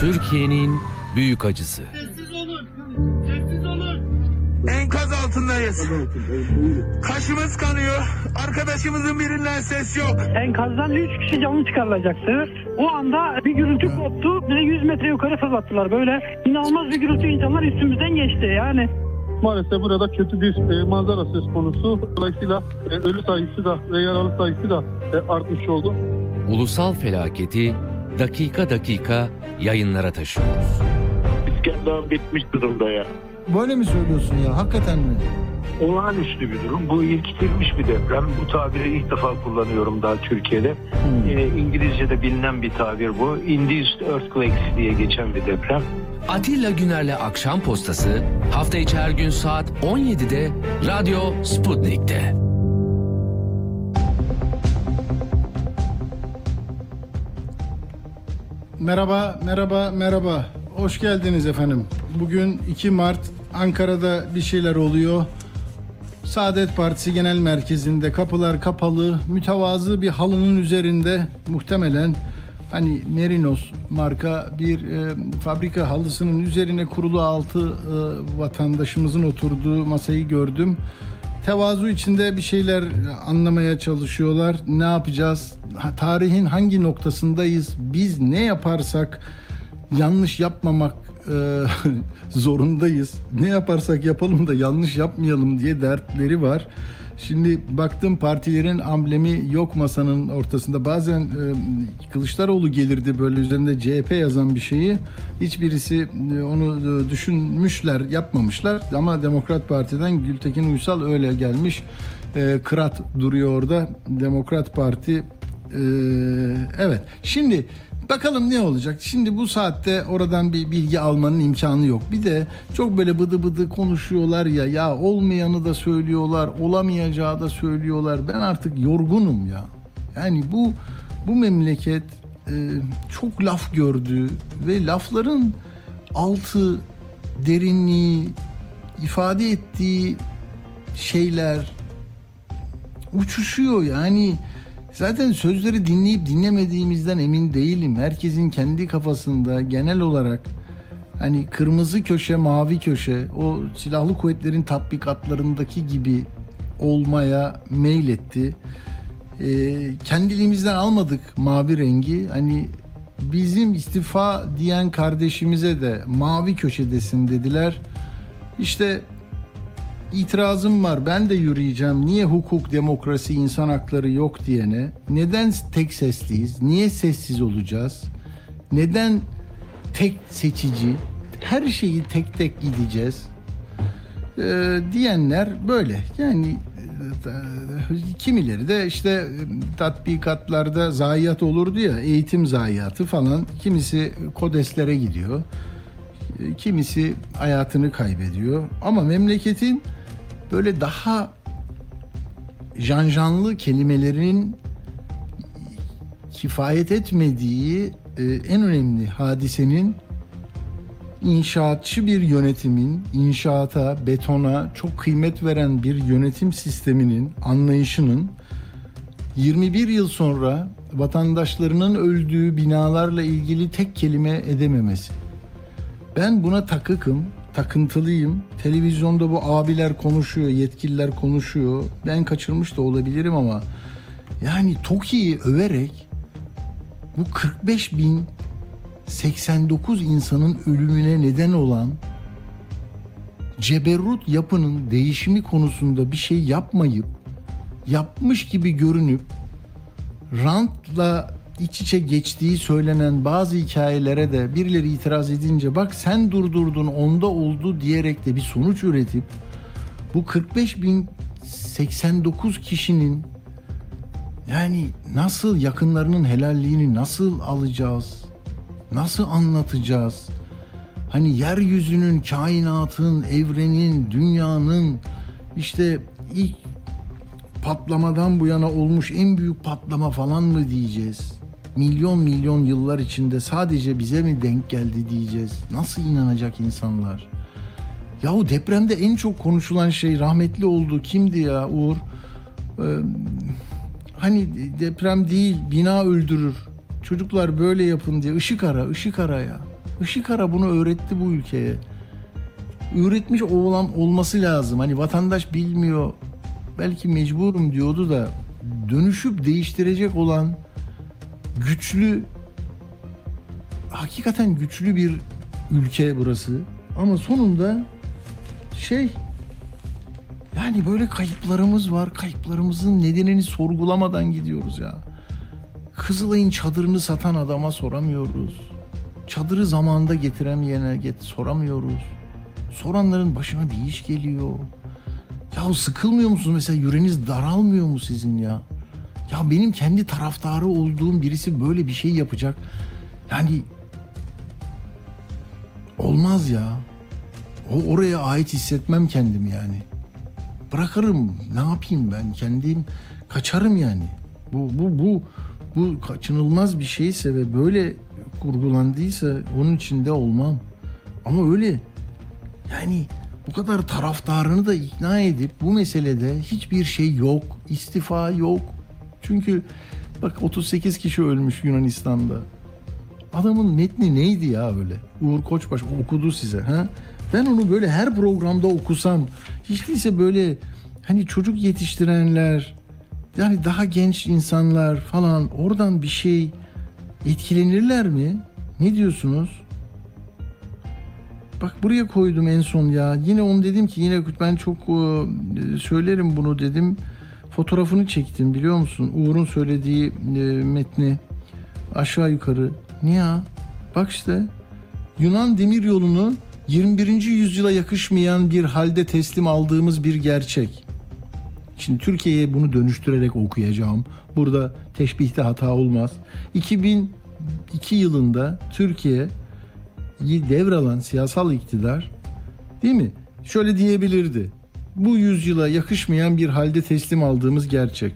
Türkiye'nin büyük acısı. Sessiz olun. Sessiz olun. Enkaz altındayız. Kaşımız kanıyor. Arkadaşımızın birinden ses yok. Enkazdan 3 kişi canlı çıkarılacaktı. O anda bir gürültü koptu. Bize 100 metre yukarı fırlattılar. Böyle inanılmaz bir gürültü insanlar üstümüzden geçti yani. Maalesef burada kötü bir e, manzara söz konusu. Dolayısıyla e, ölü sayısı da ve yaralı sayısı da e, artmış oldu. Ulusal felaketi dakika dakika yayınlara taşıyoruz. İskender bitmiş durumda ya. Böyle mi söylüyorsun ya? Hakikaten mi? Olağanüstü bir durum. Bu ilkitilmiş bir deprem. Bu tabiri ilk defa kullanıyorum daha Türkiye'de. Ee, İngilizce'de bilinen bir tabir bu. Induced Earthquakes diye geçen bir deprem. Atilla Güner'le Akşam Postası hafta içi her gün saat 17'de Radyo Sputnik'te. Merhaba, merhaba, merhaba. Hoş geldiniz efendim. Bugün 2 Mart Ankara'da bir şeyler oluyor. Saadet Partisi Genel Merkezi'nde kapılar kapalı, mütevazı bir halının üzerinde muhtemelen hani Merinos marka bir e, fabrika halısının üzerine kurulu altı e, vatandaşımızın oturduğu masayı gördüm. Tevazu içinde bir şeyler anlamaya çalışıyorlar. Ne yapacağız? Tarihin hangi noktasındayız? Biz ne yaparsak yanlış yapmamak e, zorundayız. Ne yaparsak yapalım da yanlış yapmayalım diye dertleri var. Şimdi baktım partilerin amblemi yok masanın ortasında. Bazen e, Kılıçdaroğlu gelirdi böyle üzerinde CHP yazan bir şeyi. Hiçbirisi e, onu e, düşünmüşler, yapmamışlar. Ama Demokrat Parti'den Gültekin Uysal öyle gelmiş. E, Kırat duruyor orada. Demokrat Parti e, evet. Şimdi Bakalım ne olacak? Şimdi bu saatte oradan bir bilgi almanın imkanı yok. Bir de çok böyle bıdı bıdı konuşuyorlar ya. Ya olmayanı da söylüyorlar, olamayacağı da söylüyorlar. Ben artık yorgunum ya. Yani bu bu memleket e, çok laf gördü ve lafların altı, derinliği, ifade ettiği şeyler uçuşuyor yani. Zaten sözleri dinleyip dinlemediğimizden emin değilim. Herkesin kendi kafasında genel olarak hani kırmızı köşe, mavi köşe o silahlı kuvvetlerin tatbikatlarındaki gibi olmaya meyletti. Ee, kendiliğimizden almadık mavi rengi. Hani bizim istifa diyen kardeşimize de mavi köşedesin dediler. İşte itirazım var. Ben de yürüyeceğim. Niye hukuk, demokrasi, insan hakları yok diyene? Neden tek sesliyiz? Niye sessiz olacağız? Neden tek seçici? Her şeyi tek tek gideceğiz. Ee, diyenler böyle. Yani e, kimileri de işte e, tatbikatlarda zayiat olurdu ya eğitim zayiatı falan kimisi kodeslere gidiyor kimisi hayatını kaybediyor ama memleketin böyle daha janjanlı kelimelerin kifayet etmediği e, en önemli hadisenin inşaatçı bir yönetimin inşaata, betona çok kıymet veren bir yönetim sisteminin anlayışının 21 yıl sonra vatandaşlarının öldüğü binalarla ilgili tek kelime edememesi. Ben buna takıkım, takıntılıyım. Televizyonda bu abiler konuşuyor, yetkililer konuşuyor. Ben kaçırmış da olabilirim ama yani TOKİ'yi överek bu 45 bin 89 insanın ölümüne neden olan ceberrut yapının değişimi konusunda bir şey yapmayıp yapmış gibi görünüp rantla iç içe geçtiği söylenen bazı hikayelere de birileri itiraz edince bak sen durdurdun onda oldu diyerek de bir sonuç üretip bu 45 bin 89 kişinin yani nasıl yakınlarının helalliğini nasıl alacağız? Nasıl anlatacağız? Hani yeryüzünün, kainatın, evrenin, dünyanın işte ilk patlamadan bu yana olmuş en büyük patlama falan mı diyeceğiz? Milyon milyon yıllar içinde sadece bize mi denk geldi diyeceğiz? Nasıl inanacak insanlar? Yahu depremde en çok konuşulan şey rahmetli oldu. Kimdi ya Uğur? Ee, hani deprem değil bina öldürür çocuklar böyle yapın diye ışık ara, ışık ara ya. Işık ara bunu öğretti bu ülkeye. Öğretmiş oğlan olması lazım. Hani vatandaş bilmiyor. Belki mecburum diyordu da dönüşüp değiştirecek olan güçlü hakikaten güçlü bir ülke burası. Ama sonunda şey yani böyle kayıplarımız var. Kayıplarımızın nedenini sorgulamadan gidiyoruz ya. Kızılay'ın çadırını satan adama soramıyoruz. Çadırı zamanında getiremeyene get soramıyoruz. Soranların başına bir iş geliyor. Ya sıkılmıyor musunuz mesela yüreğiniz daralmıyor mu sizin ya? Ya benim kendi taraftarı olduğum birisi böyle bir şey yapacak. Yani olmaz ya. O oraya ait hissetmem kendim yani. Bırakırım. Ne yapayım ben? Kendim kaçarım yani. Bu bu bu bu kaçınılmaz bir şeyse ve böyle kurgulandıysa onun içinde olmam. Ama öyle yani bu kadar taraftarını da ikna edip bu meselede hiçbir şey yok, istifa yok. Çünkü bak 38 kişi ölmüş Yunanistan'da. Adamın metni neydi ya öyle? Uğur Koçbaş okudu size. Ha? Ben onu böyle her programda okusam, hiç değilse böyle hani çocuk yetiştirenler, yani daha genç insanlar falan oradan bir şey etkilenirler mi? Ne diyorsunuz? Bak buraya koydum en son ya. Yine onu dedim ki yine ben çok e, söylerim bunu dedim. Fotoğrafını çektim biliyor musun? Uğur'un söylediği e, metni aşağı yukarı. Niye ya? Bak işte Yunan demir yolunu 21. yüzyıla yakışmayan bir halde teslim aldığımız bir gerçek. Şimdi Türkiye'ye bunu dönüştürerek okuyacağım. Burada teşbihte hata olmaz. 2002 yılında Türkiye devralan siyasal iktidar değil mi? Şöyle diyebilirdi. Bu yüzyıla yakışmayan bir halde teslim aldığımız gerçek.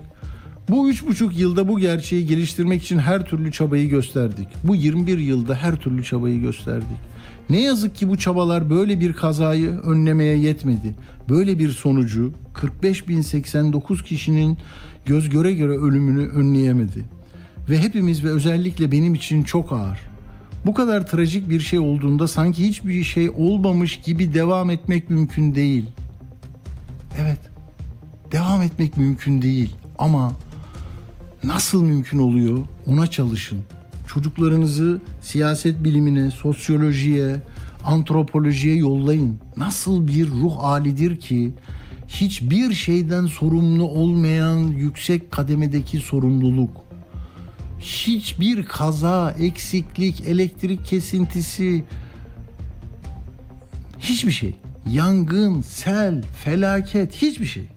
Bu üç buçuk yılda bu gerçeği geliştirmek için her türlü çabayı gösterdik. Bu 21 yılda her türlü çabayı gösterdik. Ne yazık ki bu çabalar böyle bir kazayı önlemeye yetmedi. Böyle bir sonucu 45.089 kişinin göz göre göre ölümünü önleyemedi. Ve hepimiz ve özellikle benim için çok ağır. Bu kadar trajik bir şey olduğunda sanki hiçbir şey olmamış gibi devam etmek mümkün değil. Evet. Devam etmek mümkün değil ama nasıl mümkün oluyor ona çalışın. Çocuklarınızı siyaset bilimine, sosyolojiye, antropolojiye yollayın. Nasıl bir ruh halidir ki hiçbir şeyden sorumlu olmayan yüksek kademedeki sorumluluk. Hiçbir kaza, eksiklik, elektrik kesintisi, hiçbir şey. Yangın, sel, felaket, hiçbir şey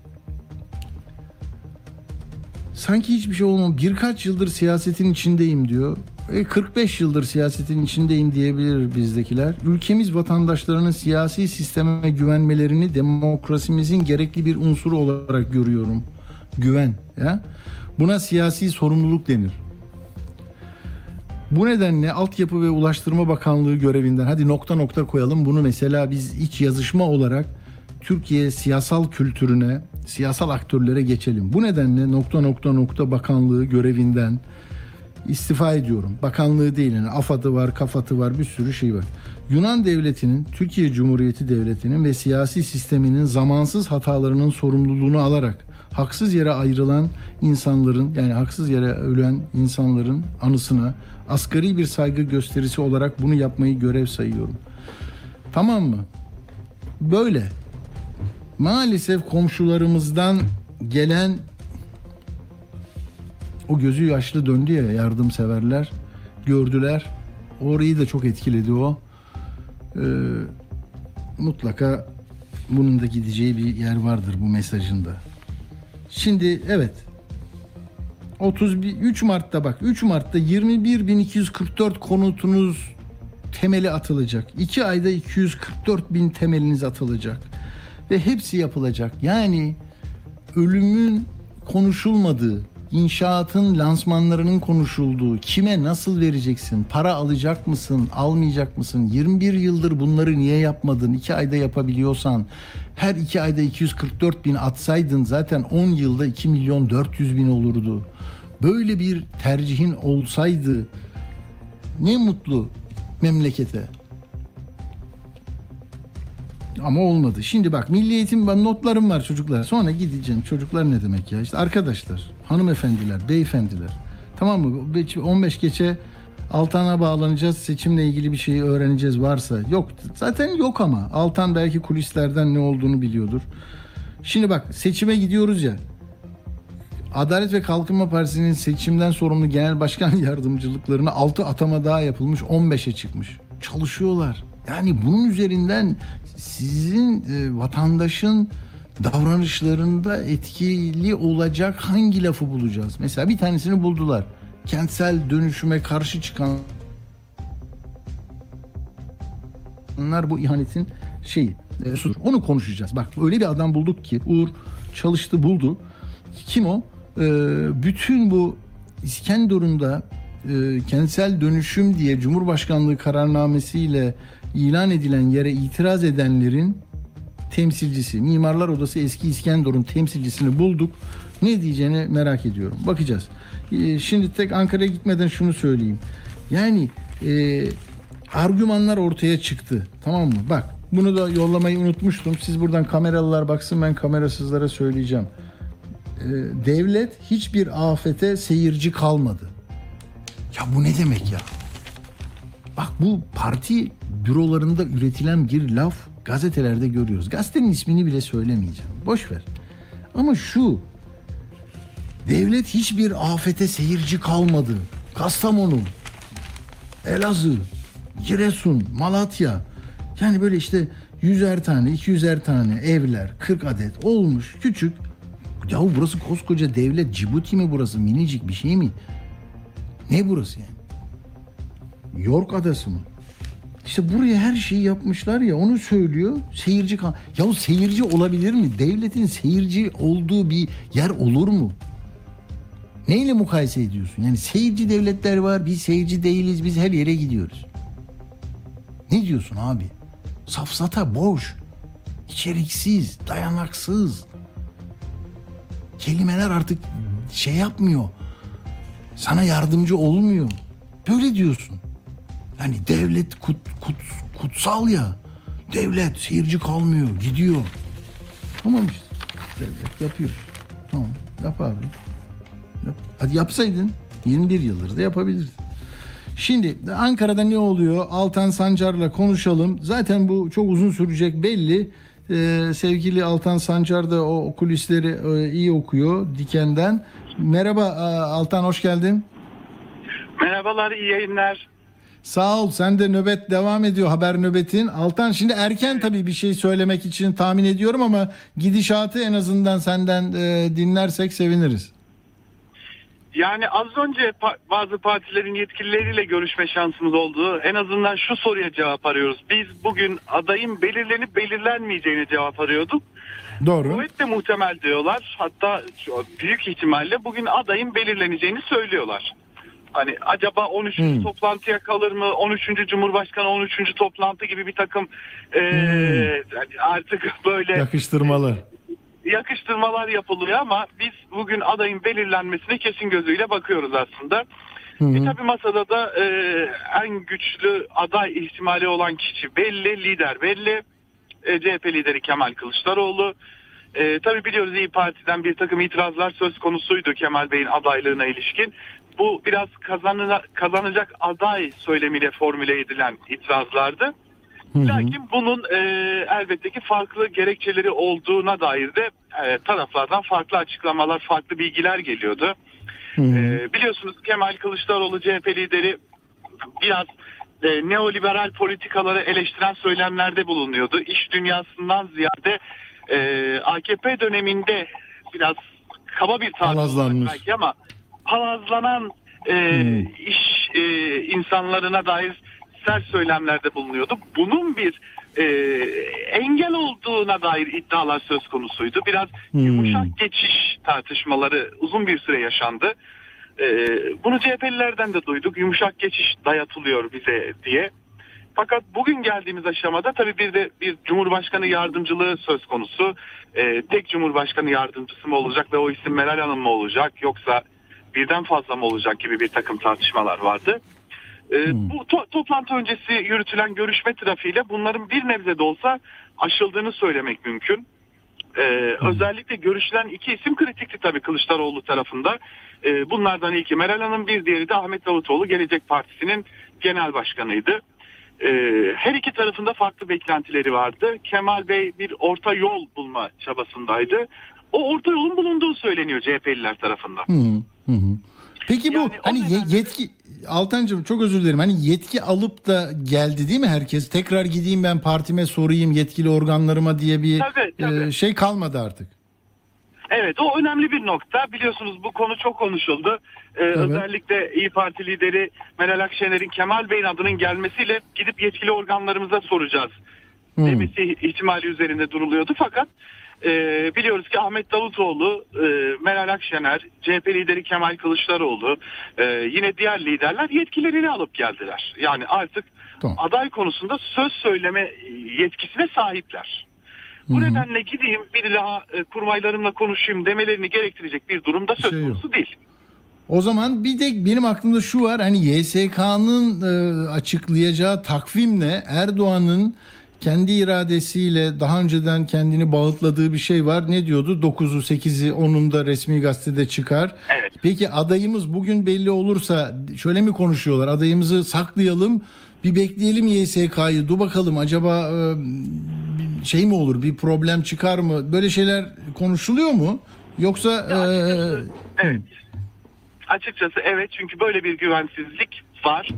sanki hiçbir şey olmamış. Birkaç yıldır siyasetin içindeyim diyor. E 45 yıldır siyasetin içindeyim diyebilir bizdekiler. Ülkemiz vatandaşlarının siyasi sisteme güvenmelerini demokrasimizin gerekli bir unsuru olarak görüyorum. Güven. Ya. Buna siyasi sorumluluk denir. Bu nedenle Altyapı ve Ulaştırma Bakanlığı görevinden hadi nokta nokta koyalım bunu mesela biz iç yazışma olarak Türkiye siyasal kültürüne, siyasal aktörlere geçelim. Bu nedenle nokta nokta nokta bakanlığı görevinden istifa ediyorum. Bakanlığı değil yani AFAD'ı var, kafatı var bir sürü şey var. Yunan devletinin, Türkiye Cumhuriyeti devletinin ve siyasi sisteminin zamansız hatalarının sorumluluğunu alarak haksız yere ayrılan insanların yani haksız yere ölen insanların anısına asgari bir saygı gösterisi olarak bunu yapmayı görev sayıyorum. Tamam mı? Böyle maalesef komşularımızdan gelen o gözü yaşlı döndü ya yardımseverler gördüler. Orayı da çok etkiledi o. Ee, mutlaka bunun da gideceği bir yer vardır bu mesajında. Şimdi evet 33 Mart'ta bak 3 Mart'ta 21.244 konutunuz temeli atılacak. 2 ayda 244 bin temeliniz atılacak ve hepsi yapılacak. Yani ölümün konuşulmadığı, inşaatın lansmanlarının konuşulduğu, kime nasıl vereceksin, para alacak mısın, almayacak mısın, 21 yıldır bunları niye yapmadın, 2 ayda yapabiliyorsan, her 2 ayda 244 bin atsaydın zaten 10 yılda 2 milyon 400 bin olurdu. Böyle bir tercihin olsaydı Ne mutlu memlekete. Ama olmadı. Şimdi bak milli eğitim ben notlarım var çocuklar. Sonra gideceğim. Çocuklar ne demek ya? İşte arkadaşlar, hanımefendiler, beyefendiler. Tamam mı? Beş- 15 geçe Altan'a bağlanacağız. Seçimle ilgili bir şeyi öğreneceğiz varsa. Yok. Zaten yok ama. Altan belki kulislerden ne olduğunu biliyordur. Şimdi bak seçime gidiyoruz ya. Adalet ve Kalkınma Partisi'nin seçimden sorumlu genel başkan yardımcılıklarına 6 atama daha yapılmış 15'e çıkmış. Çalışıyorlar. Yani bunun üzerinden sizin e, vatandaşın davranışlarında etkili olacak hangi lafı bulacağız? Mesela bir tanesini buldular. Kentsel dönüşüme karşı çıkan Bunlar bu ihanetin şeyi. e, sudur. Onu konuşacağız. Bak öyle bir adam bulduk ki Uğur çalıştı buldu. Kim o? Ee, bütün bu İskenderun'da e, kentsel dönüşüm diye Cumhurbaşkanlığı kararnamesiyle ilan edilen yere itiraz edenlerin temsilcisi. Mimarlar Odası eski İskenderun temsilcisini bulduk. Ne diyeceğini merak ediyorum. Bakacağız. Ee, şimdi tek Ankara'ya gitmeden şunu söyleyeyim. Yani e, argümanlar ortaya çıktı. Tamam mı? Bak bunu da yollamayı unutmuştum. Siz buradan kameralılar baksın ben kamerasızlara söyleyeceğim. Ee, devlet hiçbir afete seyirci kalmadı. Ya bu ne demek ya? Bak bu parti bürolarında üretilen bir laf gazetelerde görüyoruz. Gazetenin ismini bile söylemeyeceğim. Boş ver. Ama şu devlet hiçbir afete seyirci kalmadı. Kastamonu, Elazığ, Giresun, Malatya. Yani böyle işte yüzer tane, iki yüzer tane evler, 40 adet olmuş küçük. Yahu burası koskoca devlet. Cibuti mi burası? Minicik bir şey mi? Ne burası yani? York Adası mı? İşte buraya her şeyi yapmışlar ya onu söylüyor. Seyirci kal. Ya seyirci olabilir mi? Devletin seyirci olduğu bir yer olur mu? Neyle mukayese ediyorsun? Yani seyirci devletler var, biz seyirci değiliz, biz her yere gidiyoruz. Ne diyorsun abi? Safsata boş, içeriksiz, dayanaksız. Kelimeler artık şey yapmıyor. Sana yardımcı olmuyor. Böyle diyorsun. Yani devlet kut, kut, kutsal ya. Devlet seyirci kalmıyor, gidiyor. Tamam işte. Devlet yapıyor. Tamam, yap abi. Yap. Hadi yapsaydın 21 yıldır da yapabilirdin. Şimdi Ankara'da ne oluyor? Altan Sancar'la konuşalım. Zaten bu çok uzun sürecek belli. Ee, sevgili Altan Sancar da o kulisleri e, iyi okuyor Diken'den. Merhaba e, Altan hoş geldin. Merhabalar, iyi yayınlar. Sağ ol. Sen de nöbet devam ediyor haber nöbetin. Altan şimdi erken tabii bir şey söylemek için tahmin ediyorum ama gidişatı en azından senden e, dinlersek seviniriz. Yani az önce pa- bazı partilerin yetkilileriyle görüşme şansımız oldu. En azından şu soruya cevap arıyoruz. Biz bugün adayın belirlenip belirlenmeyeceğine cevap arıyorduk. Doğru. Kuvvetle muhtemel diyorlar. Hatta büyük ihtimalle bugün adayın belirleneceğini söylüyorlar. Hani acaba 13. Hmm. toplantıya kalır mı? 13. Cumhurbaşkanı 13. toplantı gibi bir takım eee, yani artık böyle Yakıştırmalı. yakıştırmalar yapılıyor ama biz bugün adayın belirlenmesine kesin gözüyle bakıyoruz aslında. Hı hı. E tabi masada da e, en güçlü aday ihtimali olan kişi belli, lider belli. E, CHP lideri Kemal Kılıçdaroğlu. E, tabi biliyoruz İyi Parti'den bir takım itirazlar söz konusuydu Kemal Bey'in adaylığına ilişkin. Bu biraz kazanına, kazanacak aday söylemiyle formüle edilen itirazlardı. Hı hı. Lakin bunun e, elbette ki farklı gerekçeleri olduğuna dair de e, taraflardan farklı açıklamalar, farklı bilgiler geliyordu. Hı hı. E, biliyorsunuz Kemal Kılıçdaroğlu CHP lideri biraz e, neoliberal politikaları eleştiren söylemlerde bulunuyordu. İş dünyasından ziyade e, AKP döneminde biraz kaba bir tabir belki ama palazlanan e, Hmm. iş e, insanlarına dair sert söylemlerde bulunuyordu. Bunun bir e, engel olduğuna dair iddialar söz konusuydu. Biraz Hmm. yumuşak geçiş tartışmaları uzun bir süre yaşandı. E, bunu CHP'lilerden de duyduk. Yumuşak geçiş dayatılıyor bize diye. Fakat bugün geldiğimiz aşamada tabii bir de bir Cumhurbaşkanı yardımcılığı söz konusu. E, tek Cumhurbaşkanı yardımcısı mı olacak ve o isim Meral Hanım mı olacak yoksa birden fazla mı olacak gibi bir takım tartışmalar vardı. E, Bu to- toplantı öncesi yürütülen görüşme trafiğiyle bunların bir nebze de olsa aşıldığını söylemek mümkün. Ee, özellikle görüşülen iki isim kritikti tabii Kılıçdaroğlu tarafında. Ee, bunlardan ilki Meral Hanım bir diğeri de Ahmet Davutoğlu Gelecek Partisi'nin genel başkanıydı. Ee, her iki tarafında farklı beklentileri vardı. Kemal Bey bir orta yol bulma çabasındaydı. O orta yolun bulunduğu söyleniyor CHP'liler tarafından. Hı hı. hı. Peki bu Yani hani nedenle- yetki Altancığım çok özür dilerim. Hani yetki alıp da geldi değil mi herkes? Tekrar gideyim ben partime sorayım yetkili organlarıma diye bir Tabii, tabii. e, şey kalmadı artık. Evet o önemli bir nokta. Biliyorsunuz bu konu çok konuşuldu. Ee, Özellikle İyi Parti lideri Meral Akşener'in Kemal Bey'in adının gelmesiyle gidip yetkili organlarımıza soracağız Hı. demesi ihtimali üzerinde duruluyordu. Fakat e, biliyoruz ki Ahmet Davutoğlu, e, Meral Akşener, CHP lideri Kemal Kılıçdaroğlu, e, yine diğer liderler yetkilerini alıp geldiler. Yani artık Tamam. aday konusunda söz söyleme yetkisine sahipler. Bu nedenle gideyim bir daha e, kurmaylarımla konuşayım demelerini gerektirecek bir durumda söz Şey yok. konusu değil. O zaman bir de benim aklımda şu var hani YSK'nın e, açıklayacağı takvimle Erdoğan'ın kendi iradesiyle daha önceden kendini bağıtladığı bir şey var. Ne diyordu? 9'u 8'i 10'unda resmi gazetede çıkar. Evet. Peki adayımız bugün belli olursa şöyle mi konuşuyorlar? Adayımızı saklayalım bir bekleyelim YSK'yı. Dur bakalım acaba e, şey mi olur? Bir problem çıkar mı? Böyle şeyler konuşuluyor mu? Yoksa e, Evet. Açıkçası evet çünkü böyle bir güvensizlik var.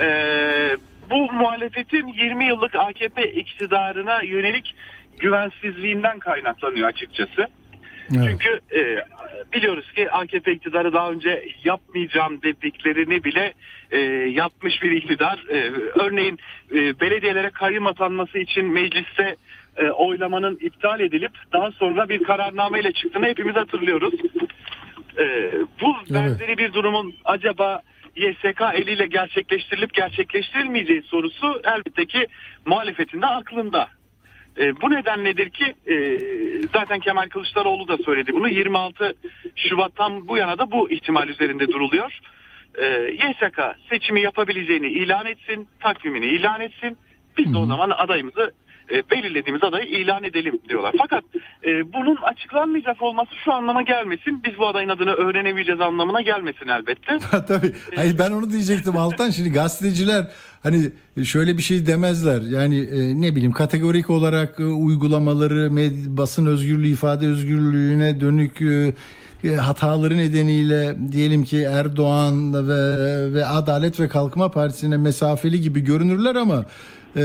Ee, bu muhalefetin 20 yıllık AKP iktidarına yönelik güvensizliğinden kaynaklanıyor açıkçası. Evet. Çünkü e, biliyoruz ki AKP iktidarı daha önce yapmayacağım dediklerini bile e, yapmış bir iktidar. E, örneğin e, belediyelere kayyum atanması için mecliste e, oylamanın iptal edilip daha sonra bir kararnameyle çıktığını hepimiz hatırlıyoruz. E, bu benzeri bir durumun acaba YSK eliyle gerçekleştirilip gerçekleştirilmeyeceği sorusu elbette ki muhalefetin de aklında. E, bu neden nedir ki e, zaten Kemal Kılıçdaroğlu da söyledi bunu 26 Şubat'tan bu yana da bu ihtimal üzerinde duruluyor. E, YSK seçimi yapabileceğini ilan etsin, takvimini ilan etsin. Biz de o zaman adayımızı e, belirlediğimiz adayı ilan edelim diyorlar. Fakat e, bunun açıklanmayacak olması şu anlama gelmesin. Biz bu adayın adını öğrenemeyeceğiz anlamına gelmesin elbette. Tabii. Hayır ben onu diyecektim Altan. Şimdi gazeteciler hani şöyle bir şey demezler. Yani e, ne bileyim kategorik olarak e, uygulamaları med- basın özgürlüğü, ifade özgürlüğüne dönük e, e, hataları nedeniyle diyelim ki Erdoğan ve ve Adalet ve Kalkınma Partisi'ne mesafeli gibi görünürler ama e,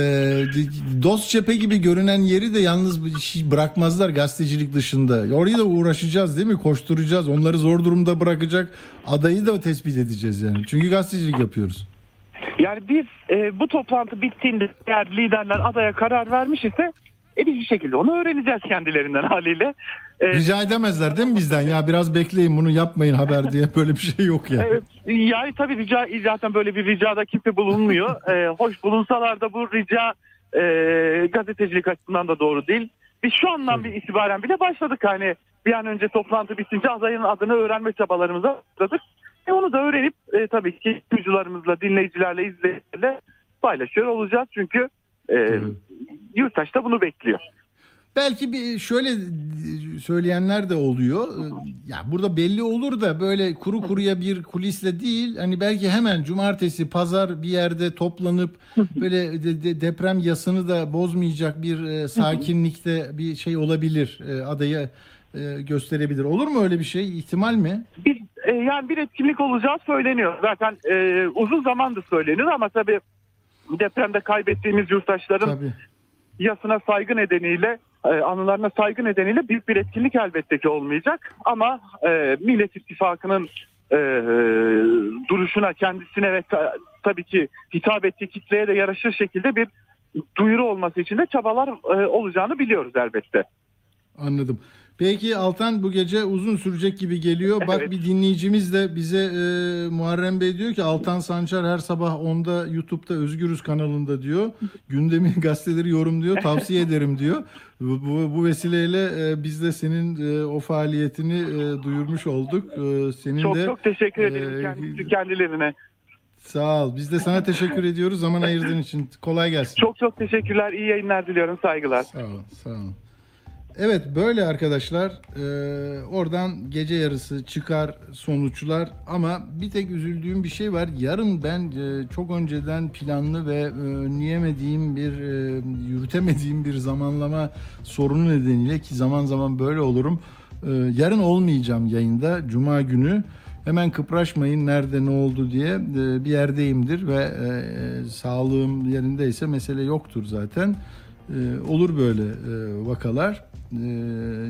dost cephe gibi görünen yeri de yalnız şey bırakmazlar gazetecilik dışında. Orayı da uğraşacağız değil mi? Koşturacağız. Onları zor durumda bırakacak adayı da tespit edeceğiz yani. Çünkü gazetecilik yapıyoruz. Yani biz e, bu toplantı bittiğinde eğer liderler adaya karar vermiş ise e, bir şekilde onu öğreneceğiz kendilerinden haliyle. E, Rica edemezler değil mi bizden? Ya biraz bekleyin bunu yapmayın haber diye böyle bir şey yok ya. Evet, yani tabii rica zaten böyle bir ricada kimse bulunmuyor. Ee, hoş bulunsalar da bu rica e, gazetecilik açısından da doğru değil. Biz şu andan bir itibaren bile başladık hani bir an önce toplantı bitince adayın adını öğrenme çabalarımıza başladık. E onu da öğrenip e, tabii ki sunucularımızla, dinleyicilerle, izleyicilerle paylaşıyor olacağız. Çünkü e, yurttaş da bunu bekliyor. Belki bir şöyle söyleyenler de oluyor. Ya burada belli olur da böyle kuru kuruya bir kulisle değil. Hani belki hemen cumartesi, pazar bir yerde toplanıp böyle de- de- deprem yasını da bozmayacak bir e, sakinlikte bir şey olabilir. E, adayı e, gösterebilir. Olur mu öyle bir şey? İhtimal mi? Bir, e, yani bir etkinlik olacağı söyleniyor. Zaten e, uzun zamandır söyleniyor ama tabii depremde kaybettiğimiz yurttaşların Tabii. yasına saygı nedeniyle e, anılarına saygı nedeniyle büyük bir etkinlik elbette ki olmayacak. Ama e, Millet İttifakı'nın e, e, duruşuna kendisine ve ta- tabii ki hitap ettiği kitleye de yaraşır şekilde bir duyuru olması için de çabalar e, olacağını biliyoruz elbette. Anladım. Peki Altan bu gece uzun sürecek gibi geliyor. Bak Evet. bir dinleyicimiz de bize e, Muharrem Bey diyor ki Altan Sancar her sabah 10'da YouTube'da Özgürüz kanalında diyor. Gündemin gazeteleri yorumluyor. Tavsiye ederim diyor. Bu, bu, bu vesileyle e, biz de senin e, o faaliyetini e, duyurmuş olduk. E, senin Çok de çok teşekkür e, ederim kendisi kendilerine. Sağ ol. Biz de sana teşekkür ediyoruz zaman ayırdığın için. Kolay gelsin. Çok çok teşekkürler. İyi yayınlar diliyorum. Saygılar. Sağ olun, sağ olun. Evet böyle arkadaşlar Ee, oradan gece yarısı çıkar sonuçlar ama bir tek üzüldüğüm bir şey var. Yarın ben e, çok önceden planlı ve e, önleyemediğim bir e, yürütemediğim bir zamanlama sorunu nedeniyle ki zaman zaman böyle olurum. E, yarın olmayacağım yayında Cuma günü. Hemen kıpraşmayın nerede ne oldu diye e, bir yerdeyimdir ve e, sağlığım yerindeyse mesele yoktur zaten. Ee, olur böyle e, vakalar. Ee,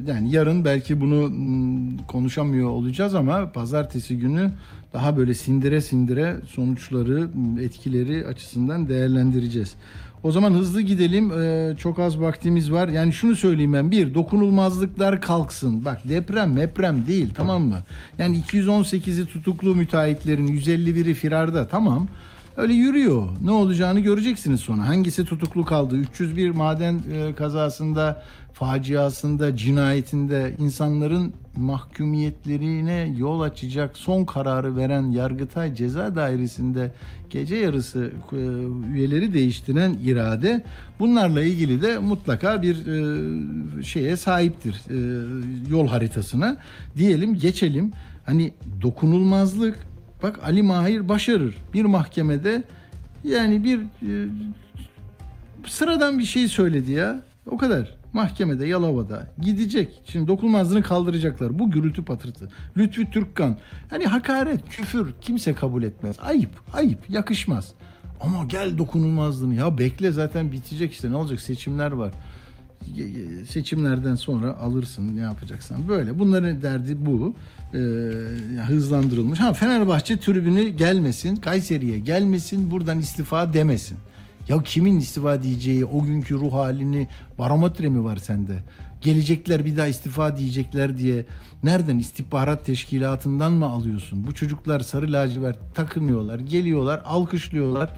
yani yarın belki bunu mm, konuşamıyor olacağız ama pazartesi günü daha böyle sindire sindire sonuçları, mm, etkileri açısından değerlendireceğiz. O zaman hızlı gidelim. Ee, çok az vaktimiz var. Yani şunu söyleyeyim ben. Bir, dokunulmazlıklar kalksın. Bak deprem meprem değil tamam mı? Yani 218'i tutuklu müteahhitlerin 151'i firarda tamam. Öyle yürüyor. Ne olacağını göreceksiniz sonra. Hangisi tutuklu kaldı? 301 maden e, kazasında, faciasında, cinayetinde insanların mahkumiyetlerine yol açacak son kararı veren Yargıtay Ceza Dairesi'nde gece yarısı e, üyeleri değiştiren irade bunlarla ilgili de mutlaka bir e, şeye sahiptir. E, yol haritasına. Diyelim geçelim. Hani dokunulmazlık Bak Ali Mahir başarır. Bir mahkemede yani bir sıradan bir şey söyledi ya. O kadar. Mahkemede Yalova'da gidecek. Şimdi dokunulmazlığını kaldıracaklar. Bu gürültü patırtı. Lütfü Türkkan. Hani hakaret, küfür kimse kabul etmez. Ayıp, ayıp, yakışmaz. Ama gel dokunulmazlığını. Ya bekle zaten bitecek işte. Ne olacak? Seçimler var seçimlerden sonra alırsın ne yapacaksan böyle bunların derdi bu Ee, hızlandırılmış ha Fenerbahçe tribünü gelmesin Kayseri'ye gelmesin buradan istifa demesin ya kimin istifa diyeceği o günkü ruh halini barometre mi var sende gelecekler bir daha istifa diyecekler diye nereden istihbarat teşkilatından mı alıyorsun bu çocuklar sarı lacivert takınıyorlar geliyorlar alkışlıyorlar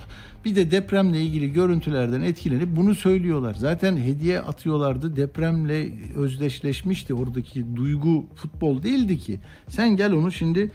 bir de depremle ilgili görüntülerden etkilenip bunu söylüyorlar. Zaten hediye atıyorlardı. Depremle özdeşleşmişti oradaki duygu futbol değildi ki. Sen gel onu şimdi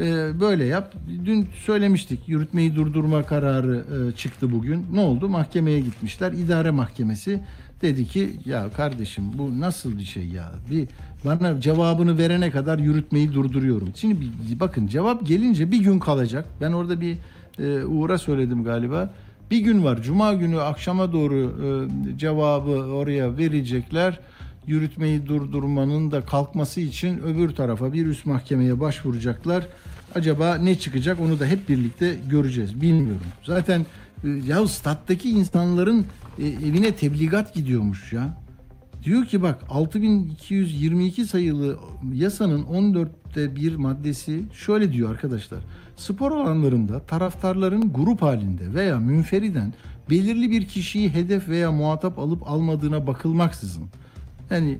e, böyle yap. Dün söylemiştik yürütmeyi durdurma kararı e, çıktı bugün. Ne oldu? Mahkemeye gitmişler. İdare mahkemesi dedi ki ya kardeşim bu nasıl bir şey ya? Bir bana cevabını verene kadar yürütmeyi durduruyorum. Şimdi bir, bakın cevap gelince bir gün kalacak. Ben orada bir e, Uğur'a söyledim galiba. Bir gün var. Cuma günü akşama doğru e, cevabı oraya verecekler. Yürütmeyi durdurmanın da kalkması için öbür tarafa bir üst mahkemeye başvuracaklar. Acaba ne çıkacak onu da hep birlikte göreceğiz. Bilmiyorum. Zaten e, ya stat'taki insanların e, evine tebligat gidiyormuş ya. Diyor ki bak 6222 sayılı yasanın 14'te bir maddesi şöyle diyor arkadaşlar. Spor alanlarında taraftarların grup halinde veya münferiden belirli bir kişiyi hedef veya muhatap alıp almadığına bakılmaksızın. Yani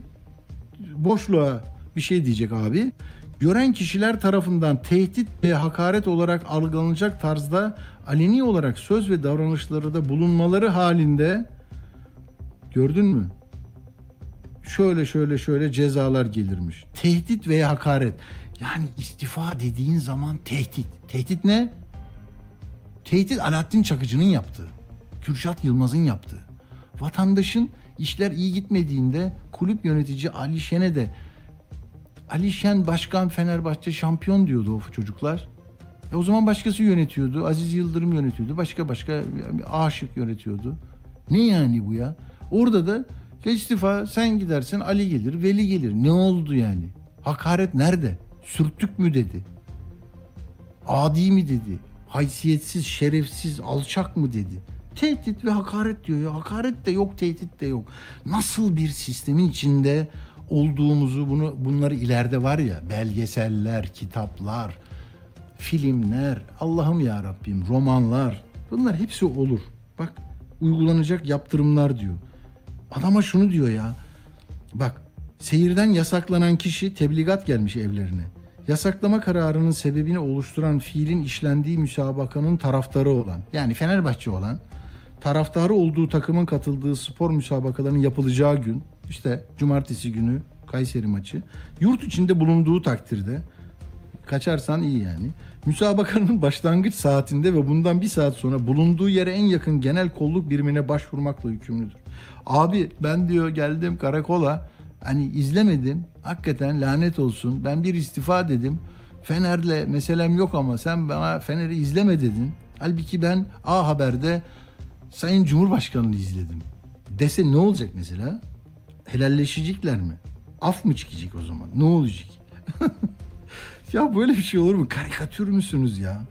boşluğa bir şey diyecek abi. Gören kişiler tarafından tehdit ve hakaret olarak algılanacak tarzda aleni olarak söz ve davranışları da bulunmaları halinde gördün mü? şöyle şöyle şöyle cezalar gelirmiş. Tehdit veya hakaret. Yani istifa dediğin zaman tehdit. Tehdit ne? Tehdit Alaaddin Çakıcı'nın yaptığı. Kürşat Yılmaz'ın yaptığı. Vatandaşın işler iyi gitmediğinde kulüp yönetici Ali Şen'e de Ali Şen başkan Fenerbahçe şampiyon diyordu o çocuklar. E o zaman başkası yönetiyordu. Aziz Yıldırım yönetiyordu. Başka başka aşık yönetiyordu. Ne yani bu ya? Orada da istifa sen gidersin Ali gelir, Veli gelir. Ne oldu yani? Hakaret nerede? Sürttük mü dedi? Adi mi dedi? Haysiyetsiz, şerefsiz, alçak mı dedi? Tehdit ve hakaret diyor ya. Hakaret de yok, tehdit de yok. Nasıl bir sistemin içinde olduğumuzu bunu bunları ileride var ya belgeseller, kitaplar, filmler, Allah'ım ya Rabbim romanlar bunlar hepsi olur. Bak uygulanacak yaptırımlar diyor. Adama şunu diyor ya. Bak seyirden yasaklanan kişi tebligat gelmiş evlerine. Yasaklama kararının sebebini oluşturan fiilin işlendiği müsabakanın taraftarı olan yani Fenerbahçe olan taraftarı olduğu takımın katıldığı spor müsabakalarının yapılacağı gün işte cumartesi günü Kayseri maçı yurt içinde bulunduğu takdirde kaçarsan iyi yani müsabakanın başlangıç saatinde ve bundan bir saat sonra bulunduğu yere en yakın genel kolluk birimine başvurmakla yükümlüdür. Abi ben diyor geldim karakola hani izlemedim hakikaten lanet olsun ben bir istifa dedim. Fener'le meselem yok ama sen bana Fener'i izleme dedin. Halbuki ben A Haber'de Sayın Cumhurbaşkanı'nı izledim. Dese ne olacak mesela? Helalleşecekler mi? Af mı çıkacak o zaman? Ne olacak? ya böyle bir şey olur mu? Karikatür müsünüz ya?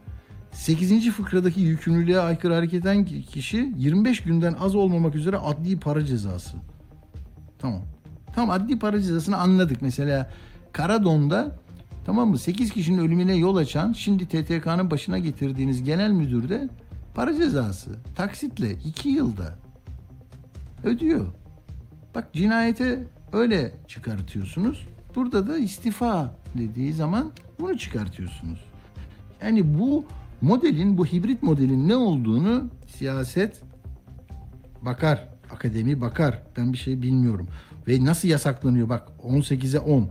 8. fıkradaki yükümlülüğe aykırı hareket eden kişi 25 günden az olmamak üzere adli para cezası. Tamam. Tamam adli para cezasını anladık. Mesela Karadon'da tamam mı 8 kişinin ölümüne yol açan şimdi TTK'nın başına getirdiğiniz genel müdür de para cezası taksitle 2 yılda ödüyor. Bak cinayete öyle çıkartıyorsunuz. Burada da istifa dediği zaman bunu çıkartıyorsunuz. Yani bu modelin, bu hibrit modelin ne olduğunu siyaset bakar, akademi bakar. Ben bir şey bilmiyorum. Ve nasıl yasaklanıyor? Bak 18'e 10.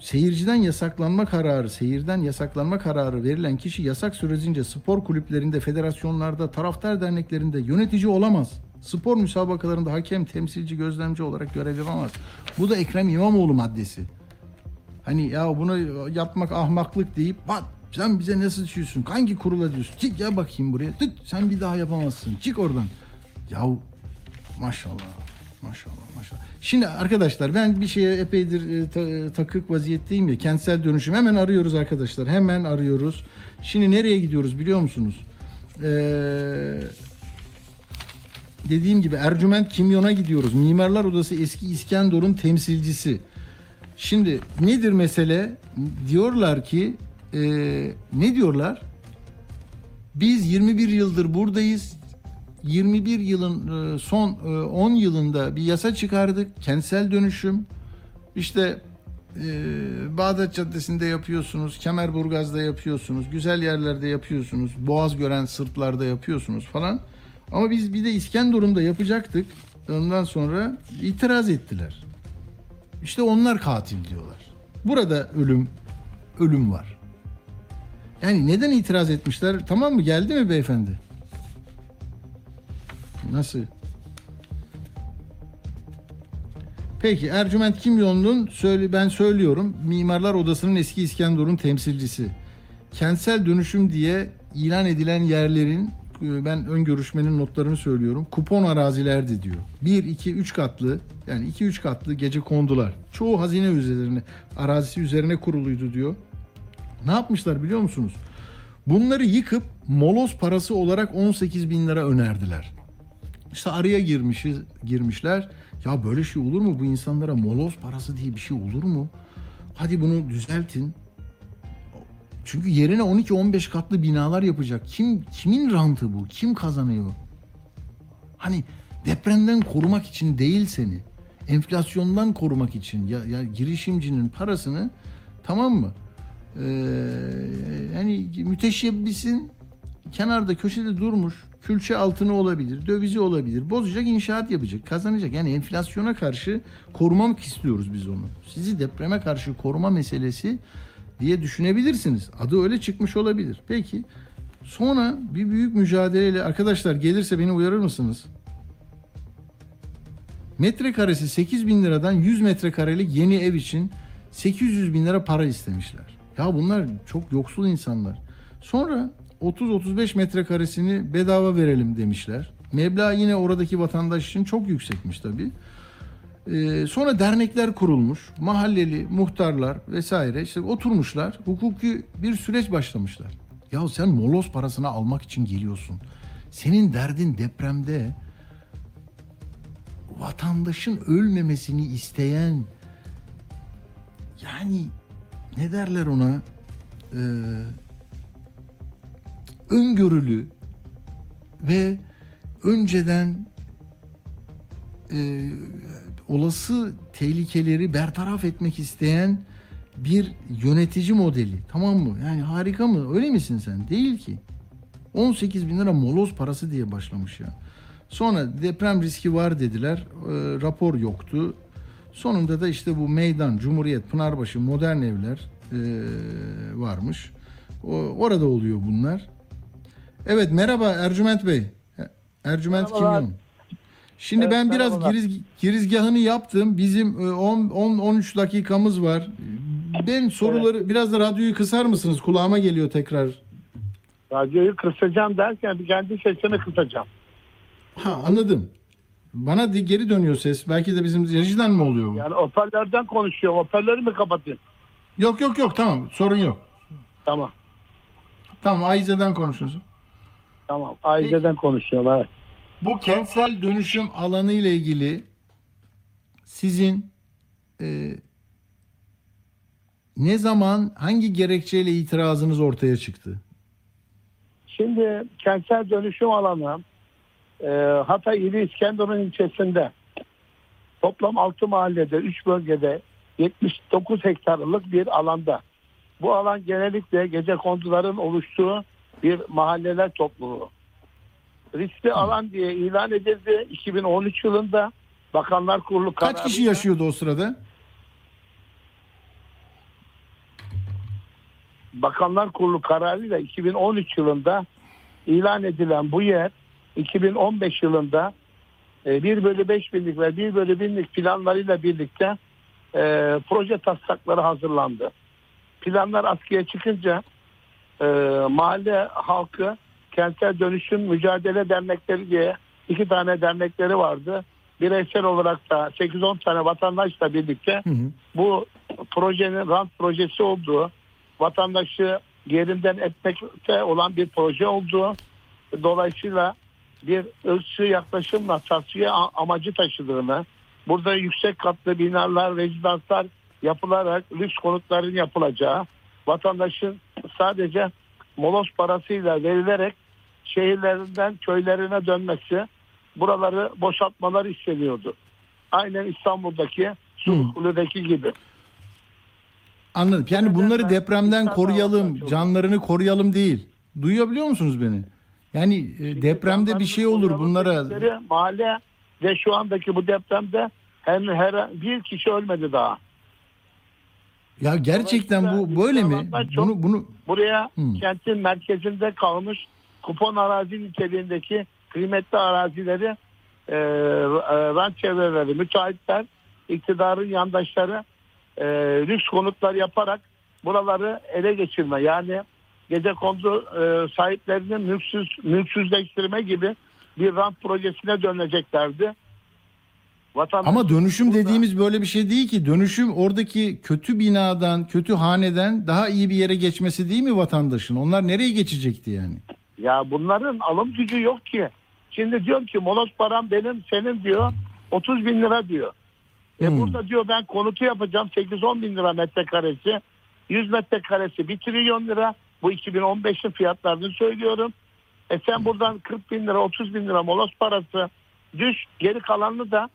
Seyirciden yasaklanma kararı, seyirden yasaklanma kararı verilen kişi yasak sürecince spor kulüplerinde, federasyonlarda, taraftar derneklerinde yönetici olamaz. Spor müsabakalarında hakem, temsilci, gözlemci olarak görev yapamaz. Bu da Ekrem İmamoğlu maddesi. Hani ya bunu yapmak ahmaklık deyip bak sen bize nasıl düşüyorsun? Hangi kurula diyorsun? Çık ya bakayım buraya. Tık sen bir daha yapamazsın. Çık oradan. Yahu maşallah. Maşallah maşallah. Şimdi arkadaşlar ben bir şeye epeydir e, ta- takık vaziyetteyim ya. Kentsel dönüşüm hemen arıyoruz arkadaşlar. Hemen arıyoruz. Şimdi nereye gidiyoruz biliyor musunuz? Eee dediğim gibi Ercüment Kimyon'a gidiyoruz. Mimarlar Odası eski İskenderun temsilcisi. Şimdi nedir mesele? Diyorlar ki e, ne diyorlar? Biz 21 yıldır buradayız. 21 yılın e, son e, 10 yılında bir yasa çıkardık. Kentsel dönüşüm. İşte e, Bağdat Caddesi'nde yapıyorsunuz, Kemerburgaz'da yapıyorsunuz, güzel yerlerde yapıyorsunuz, Boğaz gören sırtlarda yapıyorsunuz falan. Ama biz bir de İskenderun'da yapacaktık. Ondan sonra itiraz ettiler. İşte onlar katil diyorlar. Burada ölüm ölüm var. Yani neden itiraz etmişler? Tamam mı? Geldi mi beyefendi? Nasıl? Peki Ercüment Kimyonlu'nun söyle ben söylüyorum. Mimarlar Odası'nın eski İskenderun temsilcisi. Kentsel dönüşüm diye ilan edilen yerlerin ben ön görüşmenin notlarını söylüyorum. Kupon arazilerdi diyor. 1 2 3 katlı yani 2 3 katlı gece kondular. Çoğu hazine üzerine arazisi üzerine kuruluydu diyor. Ne yapmışlar biliyor musunuz? Bunları yıkıp moloz parası olarak 18 bin lira önerdiler. İşte araya girmişiz, girmişler. Ya böyle şey olur mu? Bu insanlara moloz parası diye bir şey olur mu? Hadi bunu düzeltin. Çünkü yerine 12-15 katlı binalar yapacak. Kim kimin rantı bu? Kim kazanıyor? Hani depremden korumak için değil seni. Enflasyondan korumak için ya, ya girişimcinin parasını tamam mı? Ee, yani müteşebbisin kenarda köşede durmuş külçe altını olabilir, dövizi olabilir. Bozacak, inşaat yapacak, kazanacak. Yani enflasyona karşı korumak istiyoruz biz onu. Sizi depreme karşı koruma meselesi diye düşünebilirsiniz. Adı öyle çıkmış olabilir. Peki sonra bir büyük mücadeleyle arkadaşlar gelirse beni uyarır mısınız? Metrekaresi 8 bin liradan 100 metrekarelik yeni ev için 800 bin lira para istemişler. Ya bunlar çok yoksul insanlar. Sonra 30-35 metrekaresini bedava verelim demişler. Meblağ yine oradaki vatandaş için çok yüksekmiş tabii. Ee, sonra dernekler kurulmuş. Mahalleli, muhtarlar vesaire işte oturmuşlar. Hukuki bir süreç başlamışlar. Ya sen moloz parasını almak için geliyorsun. Senin derdin depremde vatandaşın ölmemesini isteyen yani ne derler ona Ee, öngörülü ve önceden e, olası tehlikeleri bertaraf etmek isteyen bir yönetici modeli. Tamam mı? Yani harika mı? Öyle misin sen? Değil ki. 18 bin lira moloz parası diye başlamış ya. Sonra deprem riski var dediler. E, rapor yoktu. Sonunda da işte bu meydan, Cumhuriyet, Pınarbaşı, modern evler e, varmış. O- orada oluyor bunlar. Evet merhaba Ercüment Bey. Ercüment Merhabalar. Kimyon. Şimdi Evet, ben biraz merhabalar. giriz, girizgahını yaptım. Bizim e, 10 10 13 dakikamız var. Ben soruları biraz da radyoyu kısar mısınız? Kulağıma geliyor tekrar. Radyoyu kısacağım derken bir kendi sesimi kısacağım. Ha anladım. Bana di- geri dönüyor ses. Belki de bizim rejiden mi oluyor bu? Yani hoparlörden konuşuyorum. Hoparlörü mü kapatayım? Yok yok yok tamam sorun yok. Tamam. Tamam Ayize'den konuşuyorsun. Tamam. Aileden konuşuyorum. Evet. Bu kentsel dönüşüm alanı ile ilgili sizin e, ne zaman hangi gerekçeyle itirazınız ortaya çıktı? Şimdi kentsel dönüşüm alanı e, Hatay ili İskenderun ilçesinde toplam 6 mahallede 3 bölgede 79 hektarlık bir alanda. Bu alan genellikle gece konduların oluştuğu bir mahalleler topluluğu. Riskli alan diye ilan edildi 2013 yılında Bakanlar Kurulu Kaç kişi yaşıyordu o sırada? Bakanlar Kurulu kararıyla 2013 yılında ilan edilen bu yer 2015 yılında e, 1 bölü 5 binlik ve 1 bölü binlik planlarıyla birlikte e, proje taslakları hazırlandı. Planlar askıya çıkınca e, mahalle halkı kentsel dönüşüm mücadele dernekleri diye iki tane dernekleri vardı. Bireysel olarak da 8-10 tane vatandaşla birlikte Hı hı. bu projenin rant projesi olduğu, vatandaşı yerinden etmekte olan bir proje olduğu, dolayısıyla bir ırkçı yaklaşımla tasfiye amacı taşıdığını, burada yüksek katlı binalar, rezidanslar yapılarak lüks konutların yapılacağı, vatandaşın sadece molos parasıyla verilerek şehirlerinden köylerine dönmesi, buraları boşaltmaları isteniyordu. Aynen İstanbul'daki Sulu'daki gibi. Anladım. Yani bunları depremden koruyalım, canlarını koruyalım değil. Duyabiliyor musunuz beni? Yani e, depremde bir şey olur bunlara. Mahalle ve şu andaki bu depremde her, her bir kişi ölmedi daha. Ya gerçekten bu böyle mi? Bunu bunu Buraya Hmm. kentin merkezinde kalmış kupon arazi niteliğindeki kıymetli arazileri e, e, rant çevreleri, müteahhitler, iktidarın yandaşları e, lüks konutlar yaparak buraları ele geçirme yani gece kondu e, sahiplerinin mülksüz, mülksüzleştirme gibi bir rant projesine döneceklerdi. Vatandaş ama dönüşüm burada- dediğimiz böyle bir şey değil ki. Dönüşüm oradaki kötü binadan, kötü haneden daha iyi bir yere geçmesi değil mi vatandaşın? Onlar nereye geçecekti yani? Ya bunların alım gücü yok ki. Şimdi diyorum ki molos param benim senin diyor 30 bin lira diyor. E Hmm. burada diyor ben konutu yapacağım 8-10 bin lira metrekaresi. 100 metrekaresi 1 trilyon lira. Bu 2015'in fiyatlarını söylüyorum. E sen buradan 40 bin lira 30 bin lira molos parası düş geri kalanını da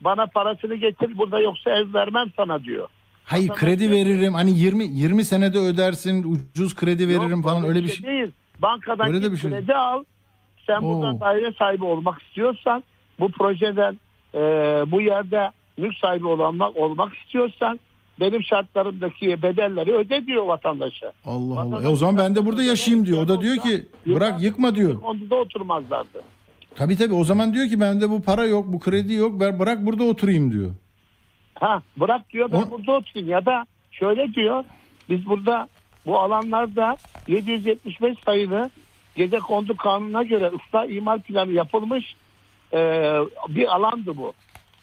bana parasını getir burada yoksa ev vermem sana diyor. Hayır Vatandaş kredi diyor veririm. Hani 20 20 senede ödersin, ucuz kredi veririm Yok, falan öyle bir şey. değil. Bankadan Öyle git bir şey. kredi al. Sen Oo. buradan daire sahibi olmak istiyorsan bu projeden e, bu yerde mülk sahibi olmak, olmak istiyorsan benim şartlarımdaki bedelleri öde diyor vatandaşa. Allah Allah. E o zaman ben de burada yaşayayım diyor. O da diyor ki bırak yıkma diyor. Onda da oturmazlardı. Tabii tabii o zaman diyor ki bende bu para yok, bu kredi yok. Ben bırak burada oturayım diyor. Ha bırak diyor ben O- burada oturayım ya da şöyle diyor biz burada bu alanlarda 775 sayılı gece kondu kanununa göre ıslah imar planı yapılmış e, bir alandı bu.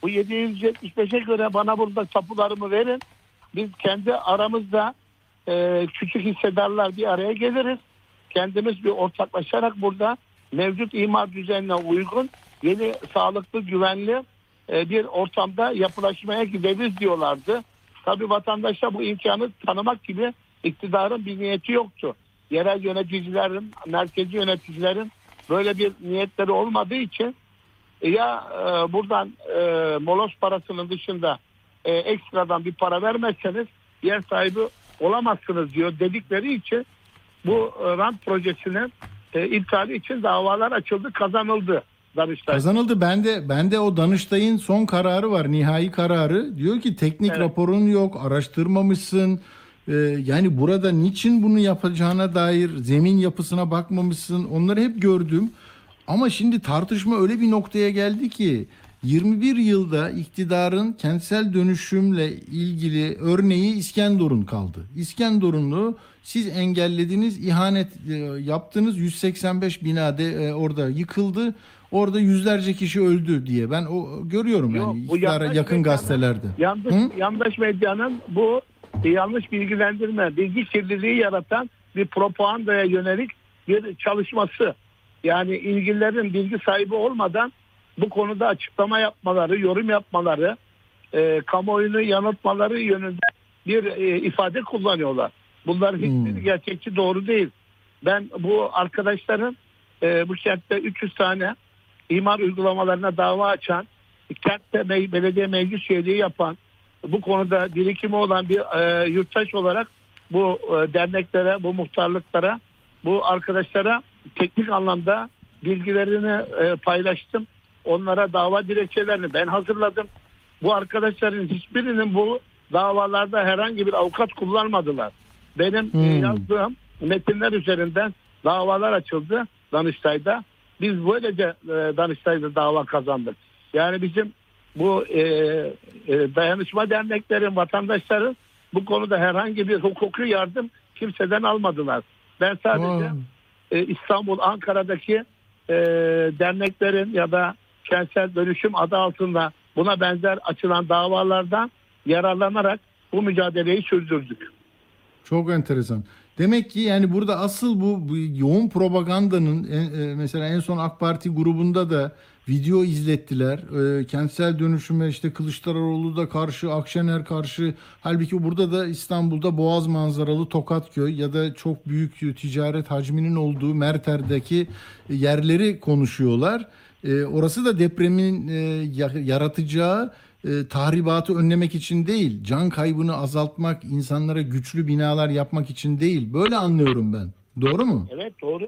Bu 775'e göre bana burada tapularımı verin. Biz kendi aramızda e, küçük hissedarlar bir araya geliriz. Kendimiz bir ortaklaşarak burada mevcut imar düzenine uygun yeni sağlıklı güvenli e, bir ortamda yapılaşmaya gideriz diyorlardı. Tabii vatandaşa bu imkanı tanımak gibi iktidarın bir niyeti yoktu. Yerel yöneticilerin, merkezi yöneticilerin böyle bir niyetleri olmadığı için e, ya e, buradan e, molos parasının dışında e, ekstradan bir para vermezseniz yer sahibi olamazsınız diyor dedikleri için bu e, rant projesinin e, iptali için davalar açıldı, kazanıldı Danıştay. Kazanıldı. Bende bende o Danıştay'ın son kararı var, nihai kararı. Diyor ki teknik Evet. raporun yok, araştırmamışsın. Ee, yani burada niçin bunu yapacağına dair zemin yapısına bakmamışsın. Onları hep gördüm. Ama şimdi tartışma öyle bir noktaya geldi ki 21 yılda iktidarın kentsel dönüşümle ilgili örneği İskenderun kaldı. İskenderun'u siz engellediniz, ihanet e, yaptınız. 185 bina de e, orada yıkıldı. Orada yüzlerce kişi öldü diye. Ben o görüyorum Yok, yani iktidara yandaş yakın medyanın- gazetelerde. Yanlış, Hı? yandaş medyanın bu yanlış bilgilendirme, bilgi kirliliği yaratan bir propagandaya yönelik bir çalışması. Yani ilgililerin bilgi sahibi olmadan bu konuda açıklama yapmaları, yorum yapmaları, e, kamuoyunu yanıltmaları yönünde bir e, ifade kullanıyorlar. Bunların hiçbiri Hmm. gerçekçi doğru değil. Ben bu arkadaşların e, bu kentte 300 tane imar uygulamalarına dava açan, kentte me- belediye meclis üyeliği yapan, bu konuda birikimi olan bir e, yurttaş olarak bu e, derneklere, bu muhtarlıklara, bu arkadaşlara teknik anlamda bilgilerini e, paylaştım. Onlara dava dilekçelerini ben hazırladım. Bu arkadaşların hiçbirinin bu davalarda herhangi bir avukat kullanmadılar. Benim e, Hmm. yazdığım metinler üzerinden davalar açıldı Danıştay'da. Biz böylece e, Danıştay'da dava kazandık. Yani bizim bu e, e, dayanışma derneklerin, vatandaşların bu konuda herhangi bir hukuki yardım kimseden almadılar. Ben sadece Vay. e, İstanbul, Ankara'daki e, derneklerin ya da kentsel dönüşüm adı altında buna benzer açılan davalardan yararlanarak bu mücadeleyi sürdürdük. Çok enteresan. Demek ki yani burada asıl bu, bu yoğun propagandanın en- e, mesela en son AK Parti grubunda da video izlettiler. E, kentsel dönüşüme işte Kılıçdaroğlu da karşı, Akşener karşı. Halbuki burada da İstanbul'da Boğaz manzaralı Tokatköy ya da çok büyük ticaret hacminin olduğu Merter'deki yerleri konuşuyorlar. E, orası da depremin e, ya- yaratacağı e, tahribatı önlemek için değil, can kaybını azaltmak, insanlara güçlü binalar yapmak için değil. Böyle anlıyorum ben. Doğru mu? Evet doğru.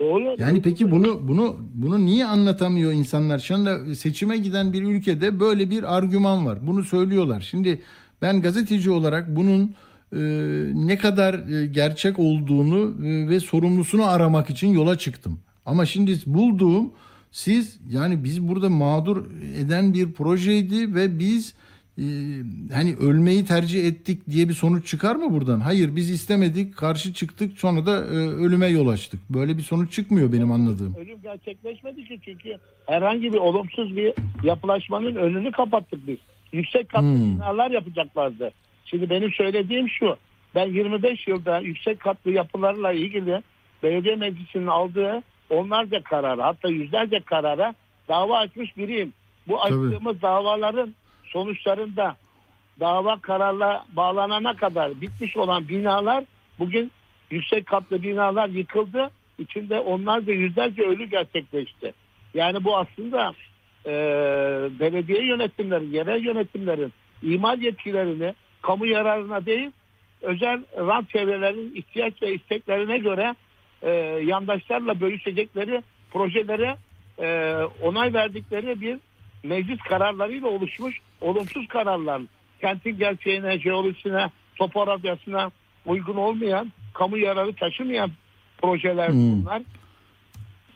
Doğru. Yani peki bunu bunu bunu niye anlatamıyor insanlar? Anda seçime giden bir ülkede böyle bir argüman var. Bunu söylüyorlar. Şimdi ben gazeteci olarak bunun e, ne kadar e, gerçek olduğunu e, ve sorumlusunu aramak için yola çıktım. Ama şimdi bulduğum siz yani biz burada mağdur eden bir projeydi ve biz e, hani ölmeyi tercih ettik diye bir sonuç çıkar mı buradan? Hayır biz istemedik, karşı çıktık, sonra da e, ölüme yol açtık. Böyle bir sonuç çıkmıyor benim anladığım. Ölüm gerçekleşmedi ki çünkü herhangi bir olumsuz bir yapılaşmanın önünü kapattık biz. Yüksek katlı Hmm. binalar yapacaklardı. Şimdi benim söylediğim şu. Ben 25 yılda yüksek katlı yapılarla ilgili belediye meclisinin aldığı onlarca karara hatta yüzlerce karara dava açmış biriyim. Bu Tabii. açtığımız davaların sonuçlarında dava kararla bağlanana kadar bitmiş olan binalar bugün yüksek katlı binalar yıkıldı. İçinde onlarca yüzlerce ölü gerçekleşti. Yani bu aslında e, belediye yönetimleri, yerel yönetimlerin imal yetkilerini kamu yararına değil özel rant çevrelerinin ihtiyaç ve isteklerine göre e, yandaşlarla bölüşecekleri projelere e, onay verdikleri bir meclis kararlarıyla oluşmuş olumsuz kararlar. Kentin gerçeğine, jeolojisine, topografyasına uygun olmayan, kamu yararı taşımayan projeler Hmm. bunlar.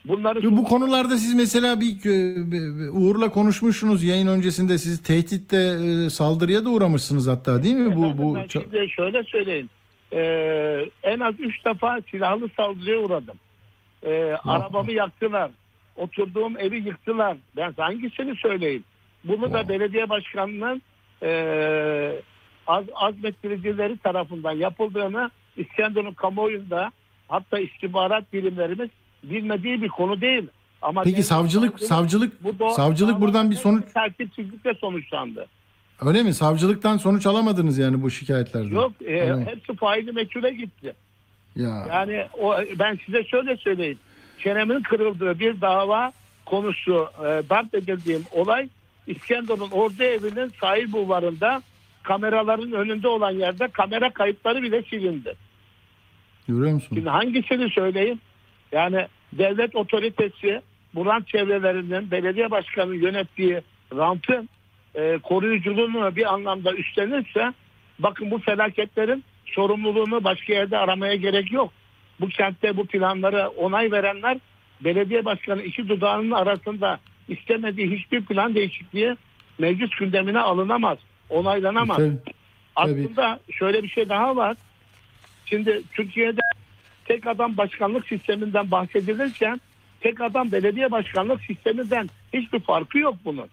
Bunları Bu konularda siz mesela bir e, Uğur'la konuşmuşsunuz yayın öncesinde siz tehditte e, saldırıya da uğramışsınız hatta değil mi? Bu bu ben şöyle söyleyeyim. Ee, en az üç defa silahlı saldırıya uğradım. Ee, arabamı yaktılar. Oturduğum evi yıktılar. Ben hangisini söyleyeyim? Bunu da belediye başkanının e, az, azmettiricileri tarafından yapıldığını İskenderun kamuoyunda hatta istihbarat bilimlerimiz bilmediği bir konu değil. Ama Peki savcılık savcılık bu savcılık buradan bir sonuç tertipsizlikle sonuçlandı. Öyle mi? Savcılıktan sonuç alamadınız yani bu şikayetlerden. Yok e, Tamam. hepsi faili meçhule gitti. Ya Yani o ben size şöyle söyleyeyim. Çenemin kırıldığı bir dava konusu e, darp edildiğim olay İskenderun Ordu Evi'nin sahil bulvarında kameraların önünde olan yerde kamera kayıtları bile silindi. görüyor musun? Şimdi hangisini söyleyeyim? Yani devlet otoritesi bu rant çevrelerinin belediye başkanı yönettiği rantın e, koruyuculuğunu bir anlamda üstlenirse bakın bu felaketlerin sorumluluğunu başka yerde aramaya gerek yok. Bu kentte bu planları onay verenler belediye başkanı iki dudağının arasında istemediği hiçbir plan değişikliği meclis gündemine alınamaz, onaylanamaz. Tabii. Tabii. Aslında şöyle bir şey daha var. Şimdi Türkiye'de tek adam başkanlık sisteminden bahsedilirken tek adam belediye başkanlık sisteminden hiçbir farkı yok bunun.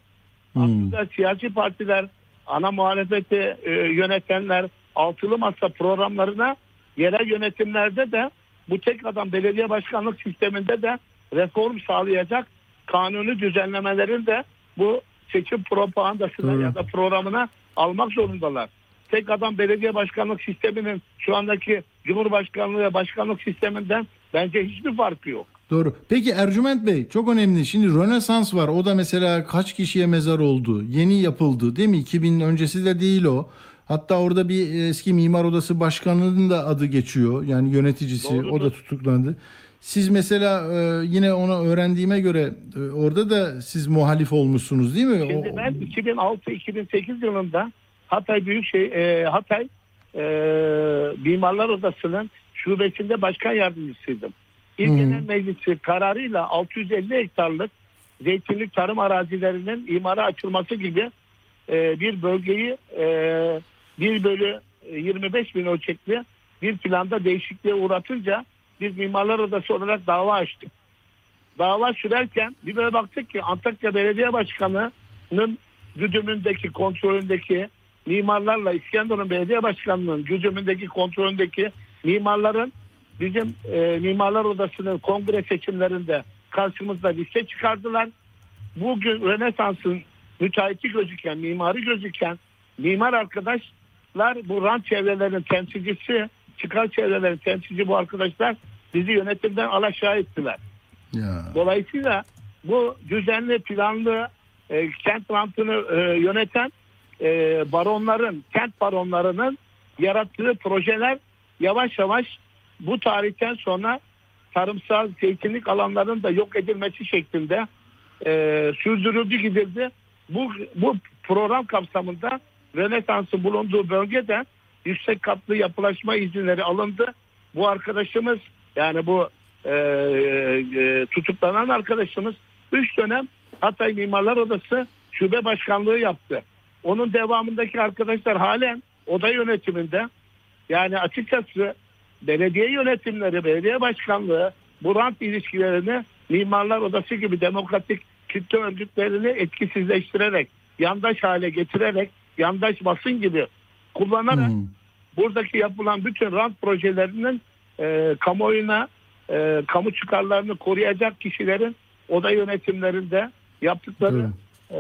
Hmm. Aslında siyasi partiler, ana muhalefeti e, yönetenler, altılı masa programlarına yerel yönetimlerde de bu tek adam belediye başkanlık sisteminde de reform sağlayacak kanuni düzenlemelerin de bu seçim propagandasına Doğru. ya da programına almak zorundalar. Tek adam belediye başkanlık sisteminin şu andaki Cumhurbaşkanlığı ve başkanlık sisteminden bence hiçbir farkı yok. Doğru. Peki Ercüment Bey çok önemli. Şimdi Rönesans var. O da mesela kaç kişiye mezar oldu? Yeni yapıldı değil mi? 2000 öncesi de değil o. Hatta orada bir eski mimar odası başkanının da adı geçiyor. Yani yöneticisi o da Doğrudur. tutuklandı. Siz mesela e, yine onu öğrendiğime göre e, orada da siz muhalif olmuşsunuz değil mi? Şimdi ben 2006-2008 yılında Hatay Büyükşehir e, Hatay e, Mimarlar Odası'nın şubesinde başkan yardımcısıydım. İl Hı. Genel Meclisi kararıyla 650 hektarlık zeytinlik tarım arazilerinin imara açılması gibi e, bir bölgeyi e, 1 bölü 25 bin ölçekli bir planda değişikliğe uğratınca biz Mimarlar Odası olarak dava açtık. Dava sürerken bir böyle baktık ki Antakya Belediye Başkanı'nın güdümündeki, kontrolündeki mimarlarla İskenderun Belediye Başkanı'nın güdümündeki, kontrolündeki mimarların bizim e, Mimarlar Odası'nın kongre seçimlerinde karşımızda liste çıkardılar. Bugün Rönesans'ın müteahhiti gözüken, mimarı gözüken mimar arkadaşlar bu rant çevrelerinin temsilcisi, çıkar çevrelerin temsilci bu arkadaşlar bizi yönetimden alaşağı ettiler. Ya. Dolayısıyla bu düzenli planlı e, kent rantını e, yöneten e, baronların, kent baronlarının yarattığı projeler yavaş yavaş bu tarihten sonra tarımsal zeytinlik alanlarının da yok edilmesi şeklinde e, sürdürüldü gidildi. Bu, bu program kapsamında Rönesans'ın bulunduğu bölgede yüksek katlı yapılaşma izinleri alındı. Bu arkadaşımız yani bu e, e, tutuklanan arkadaşımız 3 dönem Hatay Mimarlar Odası şube başkanlığı yaptı. Onun devamındaki arkadaşlar halen oda yönetiminde yani açıkçası belediye yönetimleri, belediye başkanlığı bu rant ilişkilerini Mimarlar Odası gibi demokratik kitle örgütlerini etkisizleştirerek, yandaş hale getirerek, yandaş basın gibi kullanarak Hı. buradaki yapılan bütün rant projelerinin e, kamuoyuna e, kamu çıkarlarını koruyacak kişilerin oda yönetimlerinde yaptıkları e,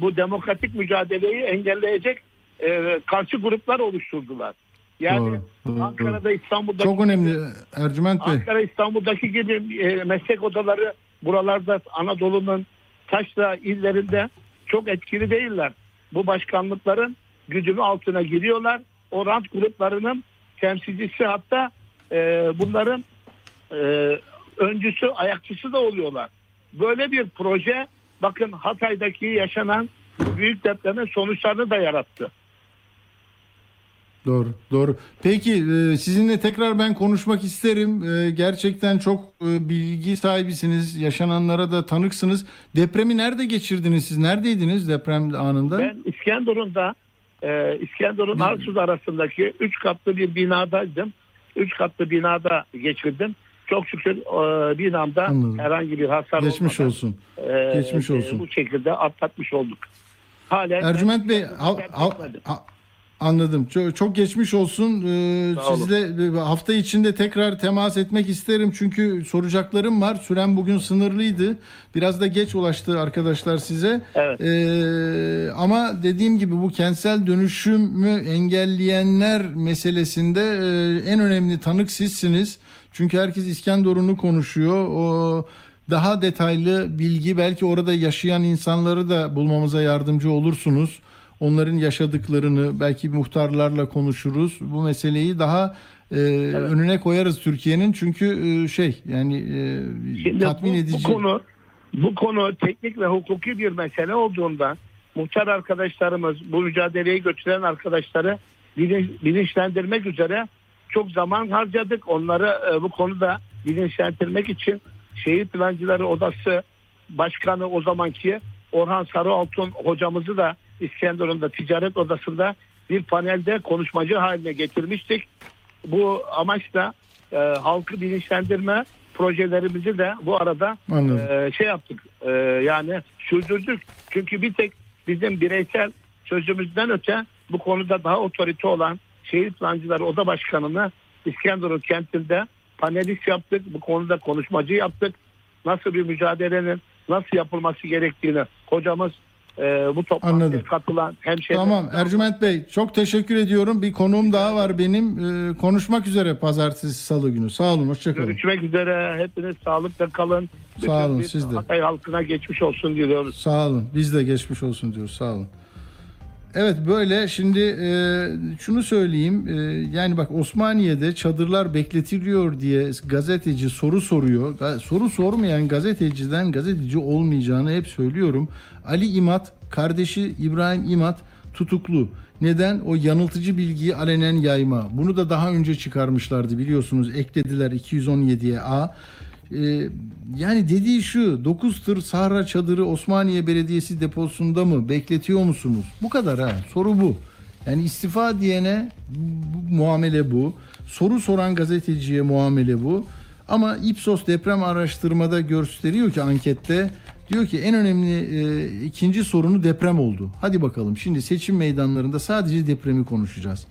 bu demokratik mücadeleyi engelleyecek e, karşı gruplar oluşturdular. Yani Doğru, doğru, Ankara'da İstanbul'da Çok önemli Ercüment Bey. Ankara İstanbul'daki gibi e, meslek odaları buralarda Anadolu'nun taşra illerinde çok etkili değiller. Bu başkanlıkların gücünü altına giriyorlar. O rant gruplarının temsilcisi hatta e, bunların e, öncüsü, ayakçısı da oluyorlar. Böyle bir proje bakın Hatay'daki yaşanan büyük depremin sonuçlarını da yarattı. Doğru, doğru. Peki e, sizinle tekrar ben konuşmak isterim. E, Gerçekten çok e, bilgi sahibisiniz. Yaşananlara da tanıksınız. Depremi nerede geçirdiniz siz? Neredeydiniz deprem anında? Ben İskenderun'da İskenderun Arsuz arasındaki 3 katlı bir binadaydım. 3 katlı binada geçirdim. Çok şükür binamda Anladım. herhangi bir hasar Geçmiş olmadan, olsun. geçmiş olsun. bu şekilde atlatmış olduk. Halen Ercüment Bey ha- ha- ha- anladım. Çok, çok geçmiş olsun. Ee, sizle e, hafta içinde tekrar temas etmek isterim çünkü soracaklarım var. Süren bugün sınırlıydı. Biraz da geç ulaştı arkadaşlar size. Evet. Ee, ama dediğim gibi bu kentsel dönüşümü engelleyenler meselesinde e, en önemli tanık sizsiniz. Çünkü herkes İskenderun'u konuşuyor. O daha detaylı bilgi belki orada yaşayan insanları da bulmamıza yardımcı olursunuz. Onların yaşadıklarını belki muhtarlarla konuşuruz. Bu meseleyi daha e, önüne koyarız Türkiye'nin çünkü e, şey yani e, Şimdi tatmin bu, edici. Bu konu, bu konu teknik ve hukuki bir mesele olduğundan muhtar arkadaşlarımız, bu mücadeleyi götüren arkadaşları bilin- bilinçlendirmek üzere çok zaman harcadık. Onları e, bu konuda bilinçlendirmek için Şehir Plancıları Odası Başkanı o zamanki Orhan Sarıaltun hocamızı da İskenderun'da ticaret odasında bir panelde konuşmacı haline getirmiştik. Bu amaçla e, halkı bilinçlendirme projelerimizi de bu arada Anladım. e, şey yaptık e, yani sürdürdük. Çünkü bir tek bizim bireysel sözümüzden öte bu konuda daha otorite olan Şehir Plancıları Oda Başkanı'nı İskenderun kentinde panelist yaptık. Bu konuda konuşmacı yaptık. Nasıl bir mücadelenin nasıl yapılması gerektiğini hocamız e, bu toplantıya Anladım. katılan hemşehriler Tamam Ercüment Bey çok teşekkür ediyorum. Bir konuğum daha var benim. Ee, konuşmak üzere pazartesi salı günü. Sağ olun hoşçakalın. Görüşmek üzere. Hepiniz sağlıkla kalın. Sağ olun, siz de. Hatay halkına geçmiş olsun diliyoruz. Sağ olun. Biz de geçmiş olsun diyoruz. Sağ olun. Evet böyle şimdi e, şunu söyleyeyim E, yani bak Osmaniye'de çadırlar bekletiliyor diye gazeteci soru soruyor. Soru sormayan gazeteciden gazeteci olmayacağını hep söylüyorum. Ali İmat kardeşi İbrahim İmat tutuklu. Neden? O yanıltıcı bilgiyi alenen yayma. Bunu da daha önce çıkarmışlardı biliyorsunuz. Eklediler 217'ye A. Ee, yani dediği şu 9 tır Sahra çadırı Osmaniye Belediyesi deposunda mı bekletiyor musunuz? Bu kadar ha soru bu. Yani istifa diyene bu- muamele bu. Soru soran gazeteciye muamele bu. Ama Ipsos deprem araştırmada gösteriyor ki ankette diyor ki en önemli e, ikinci sorunu deprem oldu. Hadi bakalım şimdi seçim meydanlarında sadece depremi konuşacağız.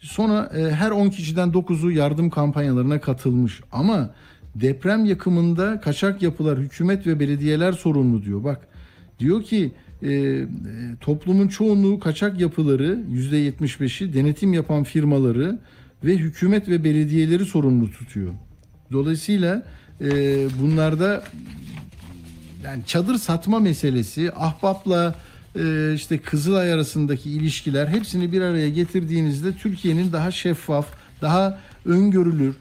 Sonra e, her 10 kişiden 9'u yardım kampanyalarına katılmış. Ama deprem yakımında kaçak yapılar hükümet ve belediyeler sorumlu diyor. Bak diyor ki e, e, toplumun çoğunluğu kaçak yapıları %75'i denetim yapan firmaları ve hükümet ve belediyeleri sorumlu tutuyor. Dolayısıyla e, bunlarda yani çadır satma meselesi, ahbapla e, işte Kızılay arasındaki ilişkiler hepsini bir araya getirdiğinizde Türkiye'nin daha şeffaf, daha öngörülür,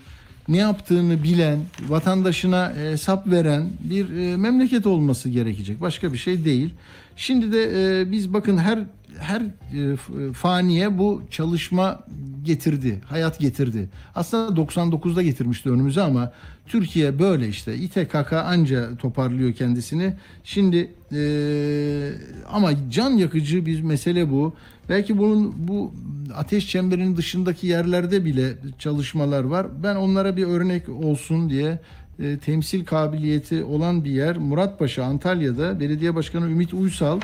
ne yaptığını bilen, vatandaşına hesap veren bir e, memleket olması gerekecek. Başka bir şey değil. Şimdi de e, biz bakın her her e, f- faniye bu çalışma getirdi, hayat getirdi. Aslında 99'da getirmişti önümüze ama Türkiye böyle işte. İTKK anca toparlıyor kendisini. Şimdi e, ama can yakıcı bir mesele bu. Belki bunun bu ateş çemberinin dışındaki yerlerde bile çalışmalar var. Ben onlara bir örnek olsun diye e, temsil kabiliyeti olan bir yer Muratpaşa Antalya'da belediye başkanı Ümit Uysal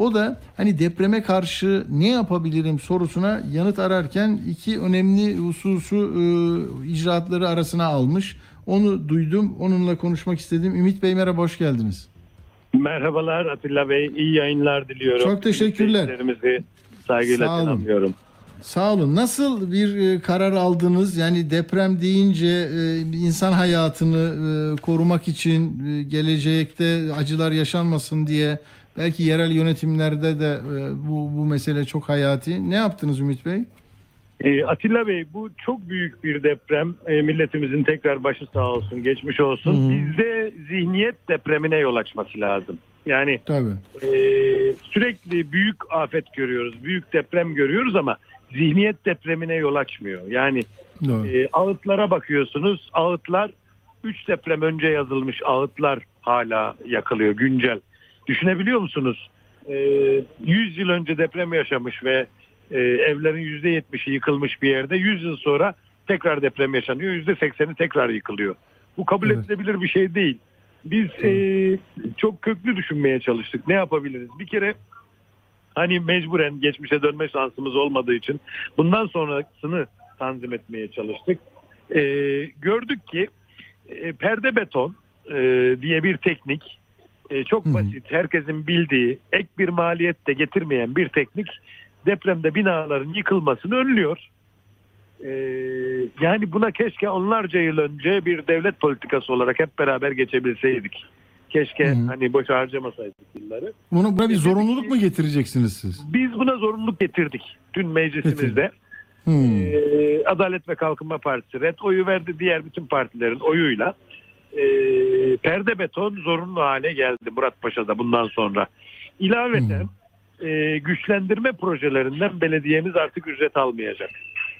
o da hani depreme karşı ne yapabilirim sorusuna yanıt ararken iki önemli hususu e, icraatları arasına almış. Onu duydum. Onunla konuşmak istedim. Ümit Bey merhaba hoş geldiniz. Merhabalar Atilla Bey. iyi yayınlar diliyorum. Çok teşekkürler. Saygıyla Sağ olun. selamlıyorum. Sağ olun. Nasıl bir e, karar aldınız? Yani deprem deyince e, insan hayatını e, korumak için gelecekte acılar yaşanmasın diye belki yerel yönetimlerde de e, bu bu mesele çok hayati. Ne yaptınız Ümit Bey? Ee, Atilla Bey bu çok büyük bir deprem. Ee, milletimizin tekrar başı sağ olsun, geçmiş olsun. Hı hı. Bizde zihniyet depremine yol açması lazım. Yani Tabii. e, sürekli büyük afet görüyoruz, büyük deprem görüyoruz ama zihniyet depremine yol açmıyor. Yani Doğru. E, ağıtlara bakıyorsunuz. Ağıtlar 3 deprem önce yazılmış ağıtlar hala yakılıyor güncel. Düşünebiliyor musunuz? E, 100 yıl önce deprem yaşamış ve e, evlerin %70'i yıkılmış bir yerde 100 yıl sonra tekrar deprem yaşanıyor. %80'i tekrar yıkılıyor. Bu kabul Evet. edilebilir bir şey değil. Biz e, çok köklü düşünmeye çalıştık. Ne yapabiliriz? Bir kere hani mecburen geçmişe dönme şansımız olmadığı için bundan sonrasını tanzim etmeye çalıştık. Ee, gördük ki e, perde beton e, diye bir teknik e, çok basit, herkesin bildiği, ek bir maliyet de getirmeyen bir teknik depremde binaların yıkılmasını önlüyor. Ee, yani buna keşke onlarca yıl önce bir devlet politikası olarak hep beraber geçebilseydik. Keşke Hı hı. hani boş harcamasaydık yılları. Buna, buna bir zorunluluk mu getireceksiniz siz? Biz buna zorunluluk getirdik. Dün meclisimizde. Ee, Adalet ve Kalkınma Partisi red oyu verdi. Diğer bütün partilerin oyuyla ee, perde beton zorunlu hale geldi Muratpaşa'da bundan sonra. İlaveten ee, güçlendirme projelerinden belediyemiz artık ücret almayacak.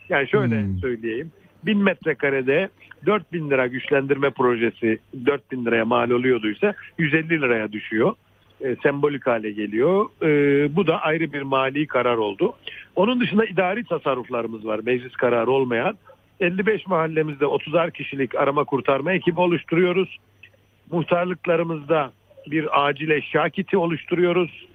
Yani şöyle Hmm. söyleyeyim. 1000 metrekarede 4000 lira güçlendirme projesi 4000 liraya mal oluyorduysa 150 liraya düşüyor. E, sembolik hale geliyor. E, bu da ayrı bir mali karar oldu. Onun dışında idari tasarruflarımız var meclis kararı olmayan. 55 mahallemizde 30'ar kişilik arama kurtarma ekibi oluşturuyoruz. Muhtarlıklarımızda bir acil eşya kiti oluşturuyoruz.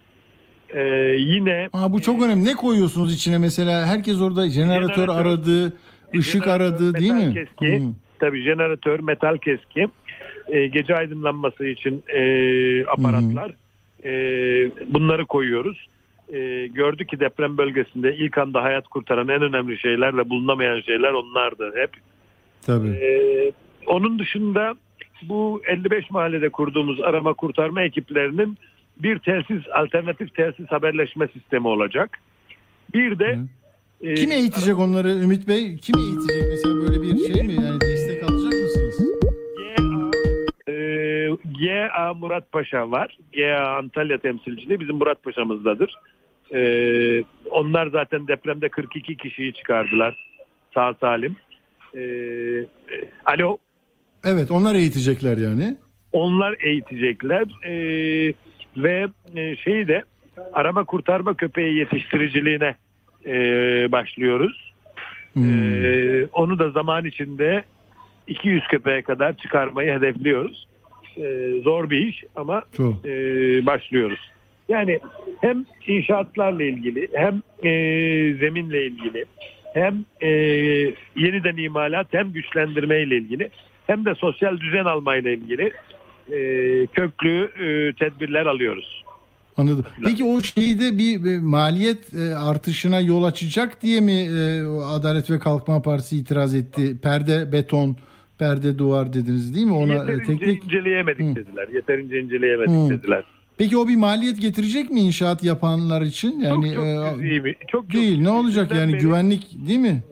E, yine Aa, bu çok önemli. Ne koyuyorsunuz içine mesela? Herkes orada jeneratör, Jeneratör. aradı, ışık Jeneratör, aradı değil mi? keski. Hı. tabii jeneratör, metal keski, e, gece aydınlanması için e, aparatlar e, bunları koyuyoruz. E, gördük ki deprem bölgesinde ilk anda hayat kurtaran en önemli şeyler ve bulunamayan şeyler onlardı hep. Tabii. Ee, onun dışında bu 55 mahallede kurduğumuz arama kurtarma ekiplerinin bir telsiz alternatif telsiz haberleşme sistemi olacak. Bir de e, Kim eğitecek onları Ümit Bey? Kim eğitecek GA Murat Paşa var. GA Antalya temsilciliği bizim Murat Paşa'mızdadır. E, onlar zaten depremde 42 kişiyi çıkardılar sağ salim. E, e, alo Evet onlar eğitecekler yani. onlar eğitecekler Ee, ve e, şeyi de arama kurtarma köpeği yetiştiriciliğine e, başlıyoruz. Hmm. Ee, onu da zaman içinde 200 köpeğe kadar çıkarmayı hedefliyoruz. Ee, zor bir iş ama Çok. e, başlıyoruz. Yani hem inşaatlarla ilgili hem e, zeminle ilgili hem e, yeniden imalat hem güçlendirme ile ilgili hem de sosyal düzen almayla ilgili e, köklü e, tedbirler alıyoruz. Anladım. Peki o şeyde bir, bir maliyet e, artışına yol açacak diye mi e, Adalet ve Kalkınma Partisi itiraz etti? Perde beton, perde duvar dediniz değil mi? Ona e, Yeterince teknik. inceleyemedik Hı. dediler. Yeterince inceleyemedik Hı. dediler. Peki o bir maliyet getirecek mi inşaat yapanlar için? Yani çok çok e, bir- çok, çok değil. Ne olacak yani beri- güvenlik değil mi?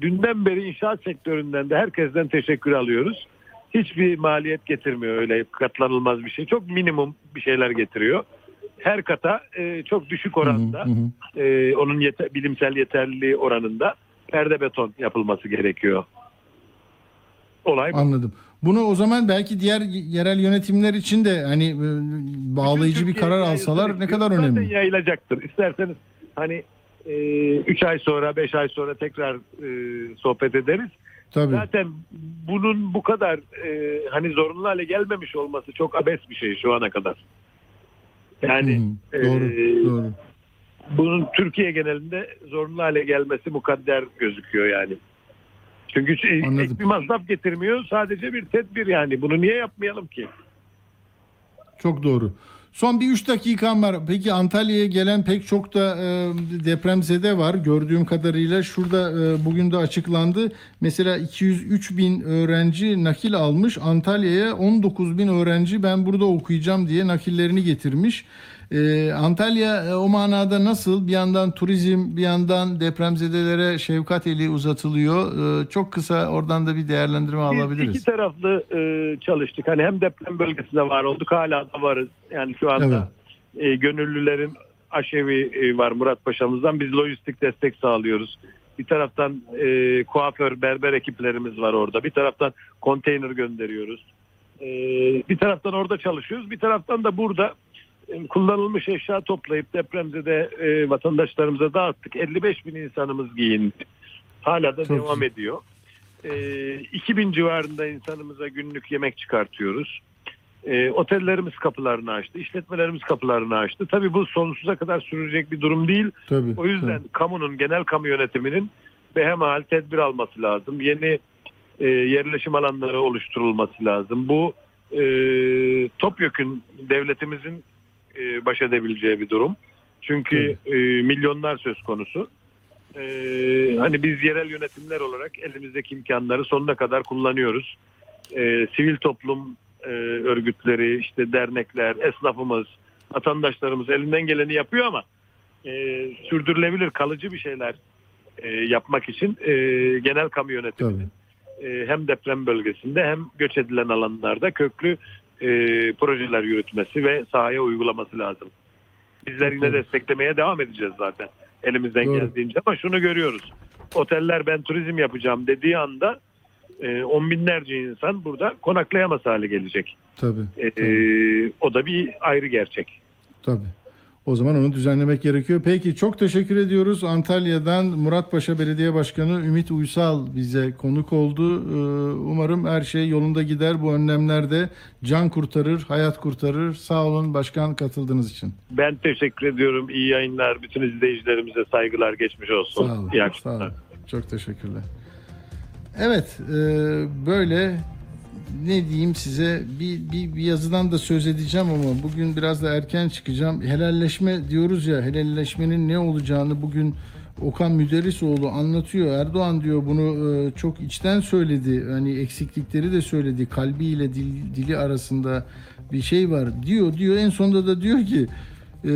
Dünden beri inşaat sektöründen de herkesten teşekkür alıyoruz. Hiçbir maliyet getirmiyor öyle katlanılmaz bir şey. Çok minimum bir şeyler getiriyor. Her kata e, çok düşük oranda Hı hı e, onun yete- bilimsel yeterliliği oranında perde beton yapılması gerekiyor. Olay bu. Anladım. Bunu o zaman belki diğer yerel yönetimler için de hani e, bağlayıcı bir karar alsalar ne kadar Zaten önemli. yayılacaktır. İsterseniz hani 3 ay sonra 5 ay sonra tekrar e, sohbet ederiz. Tabii. Zaten bunun bu kadar e, hani zorunlu hale gelmemiş olması çok abes bir şey şu ana kadar. Yani hı. Doğru, e, doğru. bunun Türkiye genelinde zorunlu hale gelmesi mukadder gözüküyor yani. Çünkü şey- Anladım. ek bir masraf getirmiyor. Sadece bir tedbir yani. Bunu niye yapmayalım ki? Çok doğru. Son bir 3 dakikam var. Peki Antalya'ya gelen pek çok da e, depremzede var. Gördüğüm kadarıyla şurada e, bugün de açıklandı. Mesela 203 bin öğrenci nakil almış. Antalya'ya 19 bin öğrenci ben burada okuyacağım diye nakillerini getirmiş. E, Antalya e, o manada nasıl? Bir yandan turizm, bir yandan depremzedelere şefkat eli uzatılıyor. E, çok kısa oradan da bir değerlendirme Biz alabiliriz. iki taraflı e, çalıştık. Hani hem deprem bölgesinde var olduk hala da varız. Yani şu anda e, gönüllülerin aşevi e, var Murat Paşa'mızdan. Biz lojistik destek sağlıyoruz. Bir taraftan e, kuaför, berber ekiplerimiz var orada. Bir taraftan konteyner gönderiyoruz. E, bir taraftan orada çalışıyoruz. Bir taraftan da burada kullanılmış eşya toplayıp depremzede e, vatandaşlarımıza dağıttık. 55 bin insanımız giyindi. Hala da Çok devam ediyor. E, 2000 civarında insanımıza günlük yemek çıkartıyoruz. E, otellerimiz kapılarını açtı, işletmelerimiz kapılarını açtı. Tabii bu sonsuza kadar sürecek bir durum değil. Tabii. O yüzden tabii. kamunun, genel kamu yönetiminin behemahal tedbir alması lazım. Yeni e, yerleşim alanları oluşturulması lazım. Bu e, topyekün devletimizin e, baş edebileceği bir durum. Çünkü e, milyonlar söz konusu. E, hani biz yerel yönetimler olarak elimizdeki imkanları sonuna kadar kullanıyoruz. E, sivil toplum e, örgütleri, işte dernekler, esnafımız, vatandaşlarımız elinden geleni yapıyor ama e, sürdürülebilir kalıcı bir şeyler e, yapmak için e, genel kamu yönetiminin e, hem deprem bölgesinde hem göç edilen alanlarda köklü e, projeler yürütmesi ve sahaya uygulaması lazım. Bizler yine desteklemeye devam edeceğiz zaten elimizden Doğru. geldiğince ama şunu görüyoruz. oteller ben turizm yapacağım dediği anda e, on binlerce insan burada konaklayamaz hale gelecek. Tabii. E, tabii. o da bir ayrı gerçek. Tabii. O zaman onu düzenlemek gerekiyor. Peki çok teşekkür ediyoruz. Antalya'dan Muratpaşa Belediye Başkanı Ümit Uysal bize konuk oldu. Ee, Umarım her şey yolunda gider. Bu önlemler de can kurtarır, hayat kurtarır. Sağ olun başkan katıldığınız için. Ben teşekkür ediyorum. İyi yayınlar. Bütün izleyicilerimize saygılar. Geçmiş olsun. Sağ olun. İyi Sağ akşamlar. olun. Çok teşekkürler. Evet, e, böyle ne diyeyim size bir, bir, bir yazıdan da söz edeceğim ama bugün biraz da erken çıkacağım. Helalleşme diyoruz ya, helalleşmenin ne olacağını bugün Okan Müderrisoğlu anlatıyor. Erdoğan diyor bunu e, çok içten söyledi. Hani eksiklikleri de söyledi. Kalbiyle dil, dili arasında bir şey var diyor. Diyor en sonunda da diyor ki e,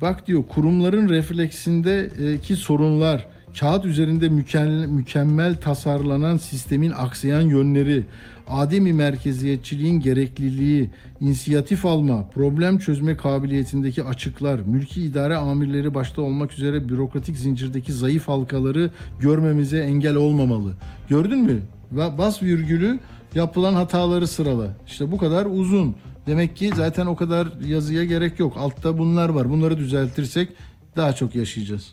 bak diyor kurumların refleksindeki sorunlar, kağıt üzerinde mükemmel, mükemmel tasarlanan sistemin aksayan yönleri, ademi merkeziyetçiliğin gerekliliği, inisiyatif alma, problem çözme kabiliyetindeki açıklar, mülki idare amirleri başta olmak üzere bürokratik zincirdeki zayıf halkaları görmemize engel olmamalı. Gördün mü? Bas virgülü yapılan hataları sırala. İşte bu kadar uzun. Demek ki zaten o kadar yazıya gerek yok. Altta bunlar var. Bunları düzeltirsek daha çok yaşayacağız.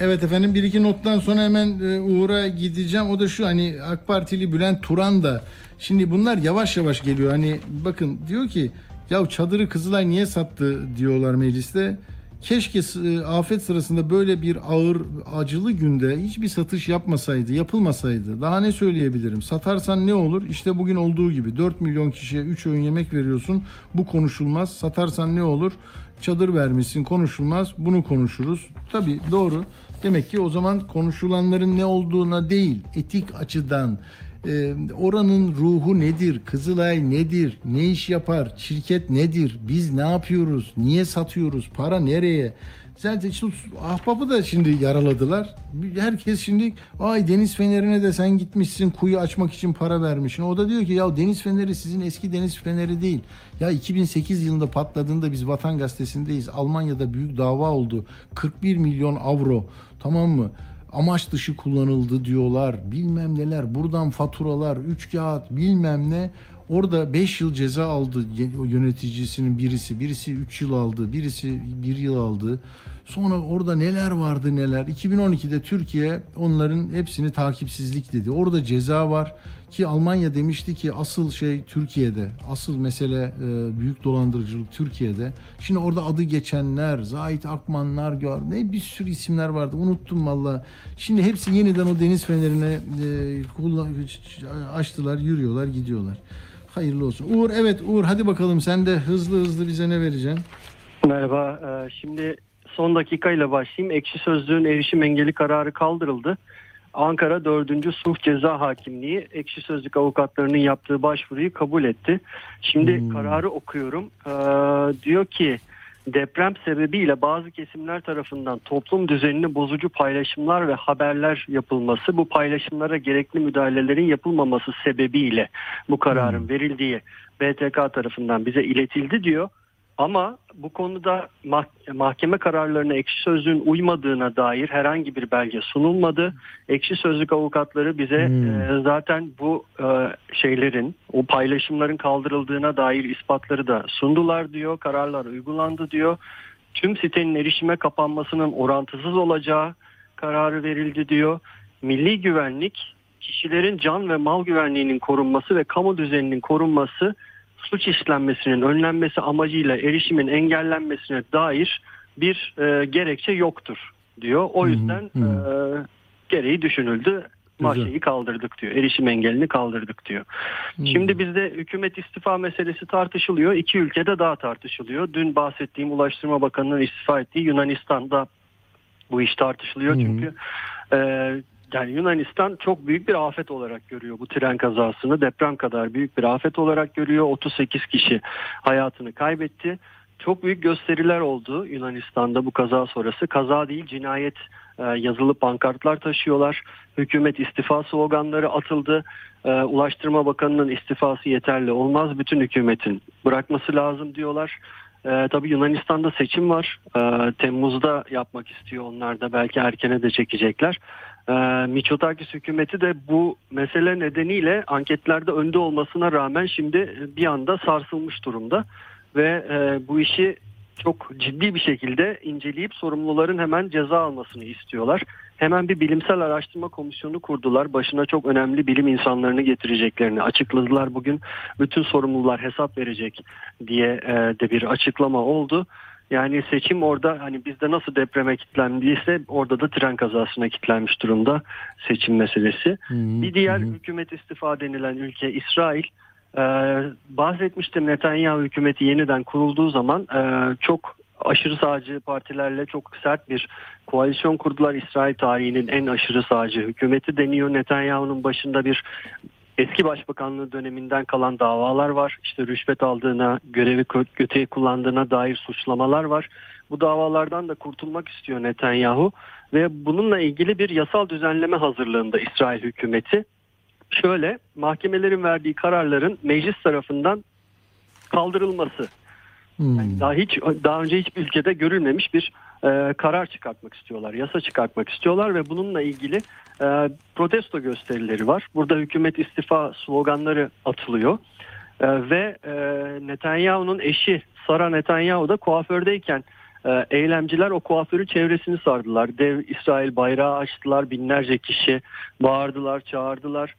Evet efendim bir iki nottan sonra hemen e, Uğur'a gideceğim. O da şu hani AK Partili Bülent Turan da şimdi bunlar yavaş yavaş geliyor. Hani bakın diyor ki ya çadırı Kızılay niye sattı diyorlar mecliste. Keşke e, afet sırasında böyle bir ağır acılı günde hiçbir satış yapmasaydı, yapılmasaydı. Daha ne söyleyebilirim? Satarsan ne olur? İşte bugün olduğu gibi 4 milyon kişiye 3 öğün yemek veriyorsun. Bu konuşulmaz. Satarsan ne olur? Çadır vermişsin konuşulmaz. Bunu konuşuruz. Tabii doğru. Demek ki o zaman konuşulanların ne olduğuna değil, etik açıdan e, oranın ruhu nedir, Kızılay nedir, ne iş yapar, şirket nedir, biz ne yapıyoruz, niye satıyoruz, para nereye? Zaten işte ahbabı da şimdi yaraladılar. Herkes şimdi ay deniz fenerine de sen gitmişsin kuyu açmak için para vermişsin. O da diyor ki ya deniz feneri sizin eski deniz feneri değil. Ya 2008 yılında patladığında biz Vatan Gazetesi'ndeyiz. Almanya'da büyük dava oldu. 41 milyon avro tamam mı? amaç dışı kullanıldı diyorlar. Bilmem neler. Buradan faturalar, üç kağıt bilmem ne. Orada 5 yıl ceza aldı yöneticisinin birisi. Birisi 3 yıl aldı. Birisi 1 yıl aldı. Sonra orada neler vardı neler. 2012'de Türkiye onların hepsini takipsizlik dedi. Orada ceza var ki Almanya demişti ki asıl şey Türkiye'de. Asıl mesele e, büyük dolandırıcılık Türkiye'de. Şimdi orada adı geçenler, Zahit Akmanlar gör. Ne bir sürü isimler vardı. Unuttum valla. Şimdi hepsi yeniden o deniz fenerine e, kullan, açtılar, yürüyorlar, gidiyorlar. Hayırlı olsun. Uğur evet Uğur hadi bakalım sen de hızlı hızlı bize ne vereceksin? Merhaba. Ee, Şimdi son dakikayla başlayayım. Ekşi Sözlüğün erişim engeli kararı kaldırıldı. Ankara 4. Sulh Ceza Hakimliği Ekşi Sözlük avukatlarının yaptığı başvuruyu kabul etti. Şimdi Hmm. kararı okuyorum. Ee, diyor ki deprem sebebiyle bazı kesimler tarafından toplum düzenini bozucu paylaşımlar ve haberler yapılması, bu paylaşımlara gerekli müdahalelerin yapılmaması sebebiyle bu kararın Hmm. verildiği BTK tarafından bize iletildi diyor. Ama bu konuda mah- mahkeme kararlarına ekşi sözlüğün uymadığına dair herhangi bir belge sunulmadı. Ekşi sözlük avukatları bize Hmm. e, zaten bu e, şeylerin, o paylaşımların kaldırıldığına dair ispatları da sundular diyor. Kararlar uygulandı diyor. Tüm sitenin erişime kapanmasının orantısız olacağı kararı verildi diyor. milli güvenlik, kişilerin can ve mal güvenliğinin korunması ve kamu düzeninin korunması, suç işlenmesinin önlenmesi amacıyla erişimin engellenmesine dair bir e, gerekçe yoktur diyor. O Hı hı, yüzden hı. e, gereği düşünüldü. Mahşeyi kaldırdık diyor. Erişim engelini kaldırdık diyor. Şimdi bizde hükümet istifa meselesi tartışılıyor. İki ülkede daha tartışılıyor. Dün bahsettiğim Ulaştırma Bakanı'nın istifa ettiği Yunanistan'da bu iş tartışılıyor. Hı. Çünkü e, yani Yunanistan çok büyük bir afet olarak görüyor bu tren kazasını. Deprem kadar büyük bir afet olarak görüyor. 38 kişi hayatını kaybetti. Çok büyük gösteriler oldu Yunanistan'da bu kaza sonrası. Kaza değil cinayet e, yazılı pankartlar taşıyorlar. Hükümet istifa sloganları atıldı. E, Ulaştırma Bakanı'nın istifası yeterli olmaz. Bütün hükümetin bırakması lazım diyorlar. E, tabii Yunanistan'da seçim var. E, Temmuz'da yapmak istiyor onlar da. Belki erkene de çekecekler. E, Mitsotakis hükümeti de bu mesele nedeniyle anketlerde önde olmasına rağmen şimdi bir anda sarsılmış durumda. Ve e, bu işi çok ciddi bir şekilde inceleyip sorumluların hemen ceza almasını istiyorlar. Hemen bir bilimsel araştırma komisyonu kurdular. Başına çok önemli bilim insanlarını getireceklerini açıkladılar. Bugün bütün sorumlular hesap verecek diye e, de bir açıklama oldu. Yani seçim orada hani bizde nasıl depreme kilitlendiyse orada da tren kazasına kilitlenmiş durumda seçim meselesi. Bir diğer hükümet istifa denilen ülke İsrail. Ee, bahsetmiştim Netanyahu hükümeti yeniden kurulduğu zaman e, çok aşırı sağcı partilerle çok sert bir koalisyon kurdular. İsrail tarihinin en aşırı sağcı hükümeti deniyor. Netanyahu'nun başında bir eski başbakanlığı döneminden kalan davalar var. İşte rüşvet aldığına, görevi kö- kötüye kullandığına dair suçlamalar var. Bu davalardan da kurtulmak istiyor Netanyahu ve bununla ilgili bir yasal düzenleme hazırlığında İsrail hükümeti. Şöyle mahkemelerin verdiği kararların meclis tarafından kaldırılması. Hmm. Daha hiç daha önce hiçbir ülkede görülmemiş bir e, karar çıkartmak istiyorlar, yasa çıkartmak istiyorlar ve bununla ilgili e, protesto gösterileri var. Burada hükümet istifa sloganları atılıyor E, ve Netanyahu'nun eşi Sara Netanyahu da kuafördeyken eylemciler o kuaförün çevresini sardılar. Dev İsrail bayrağı açtılar, binlerce kişi bağırdılar, çağırdılar.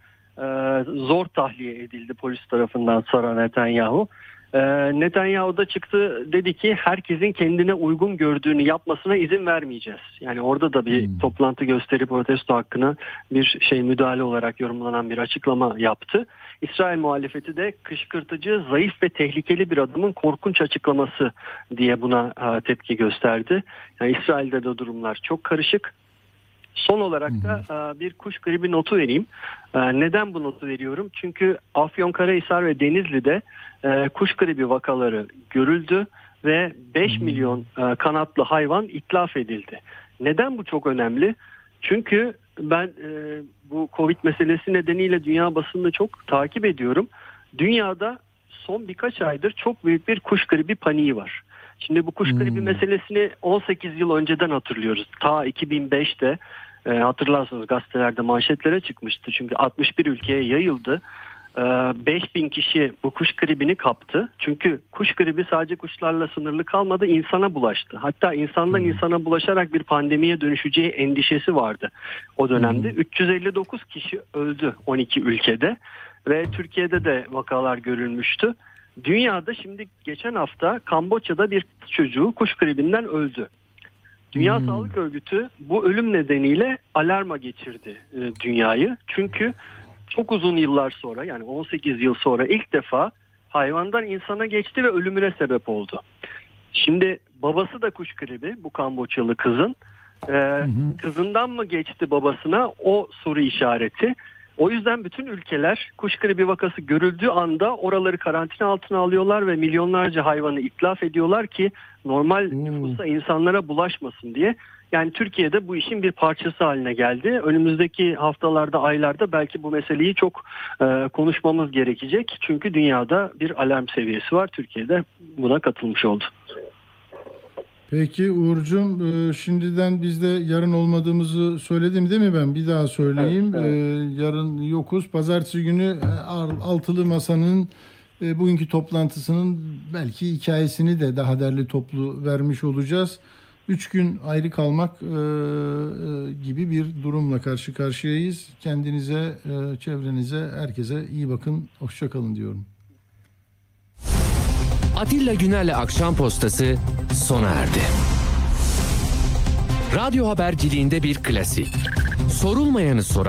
Zor tahliye edildi polis tarafından Sara Netanyahu. Ee, Netanyahu da çıktı dedi ki herkesin kendine uygun gördüğünü yapmasına izin vermeyeceğiz. Yani orada da bir Hmm. toplantı gösteri protesto hakkına bir şey müdahale olarak yorumlanan bir açıklama yaptı. İsrail muhalefeti de kışkırtıcı, zayıf ve tehlikeli bir adımın korkunç açıklaması diye buna e, tepki gösterdi. Yani İsrail'de de durumlar çok karışık. Son olarak da e, bir kuş gribi notu vereyim. E, Neden bu notu veriyorum? Çünkü Afyonkarahisar ve Denizli'de e, kuş gribi vakaları görüldü ve 5 milyon kanatlı hayvan itlaf edildi. Neden bu çok önemli? Çünkü ben bu Covid meselesi nedeniyle dünya basını çok takip ediyorum. Dünyada son birkaç aydır çok büyük bir kuş gribi paniği var. Şimdi bu kuş gribi meselesini 18 yıl önceden hatırlıyoruz. Ta 2005'te e, hatırlarsınız gazetelerde manşetlere çıkmıştı. Çünkü 61 ülkeye yayıldı. E, 5000 kişi bu kuş gribini kaptı. Çünkü kuş gribi sadece kuşlarla sınırlı kalmadı, insana bulaştı. Hatta insandan insana bulaşarak bir pandemiye dönüşeceği endişesi vardı o dönemde. 359 kişi öldü 12 ülkede ve Türkiye'de de vakalar görülmüştü. Dünyada şimdi geçen hafta Kamboçya'da bir çocuğu kuş gribinden öldü. Dünya Sağlık Örgütü bu ölüm nedeniyle alarma geçirdi e, dünyayı. Çünkü çok uzun yıllar sonra yani 18 yıl sonra ilk defa hayvandan insana geçti ve ölümüne sebep oldu. Şimdi babası da kuş gribi bu Kamboçyalı kızın. Ee, kızından mı geçti babasına o soru işareti. O yüzden bütün ülkeler kuş gribi vakası görüldüğü anda oraları karantina altına alıyorlar ve milyonlarca hayvanı itlaf ediyorlar ki normal nüfusa insanlara bulaşmasın diye. Yani Türkiye'de bu işin bir parçası haline geldi. Önümüzdeki haftalarda, aylarda belki bu meseleyi çok e, konuşmamız gerekecek. Çünkü dünyada bir alarm seviyesi var. Türkiye'de buna katılmış oldu. Peki Uğur'cum e, şimdiden biz de yarın olmadığımızı söyledim değil mi ben? Bir daha söyleyeyim. Evet, E, yarın yokuz. Pazartesi günü Al- Altılı Masa'nın e, bugünkü toplantısının belki hikayesini de daha derli toplu vermiş olacağız. Üç gün ayrı kalmak e, e, gibi bir durumla karşı karşıyayız. Kendinize, e, çevrenize, herkese iyi bakın. Hoşçakalın diyorum. Atilla Güner'le Akşam Postası sona erdi. Radyo haberciliğinde bir klasik. Sorulmayanı soran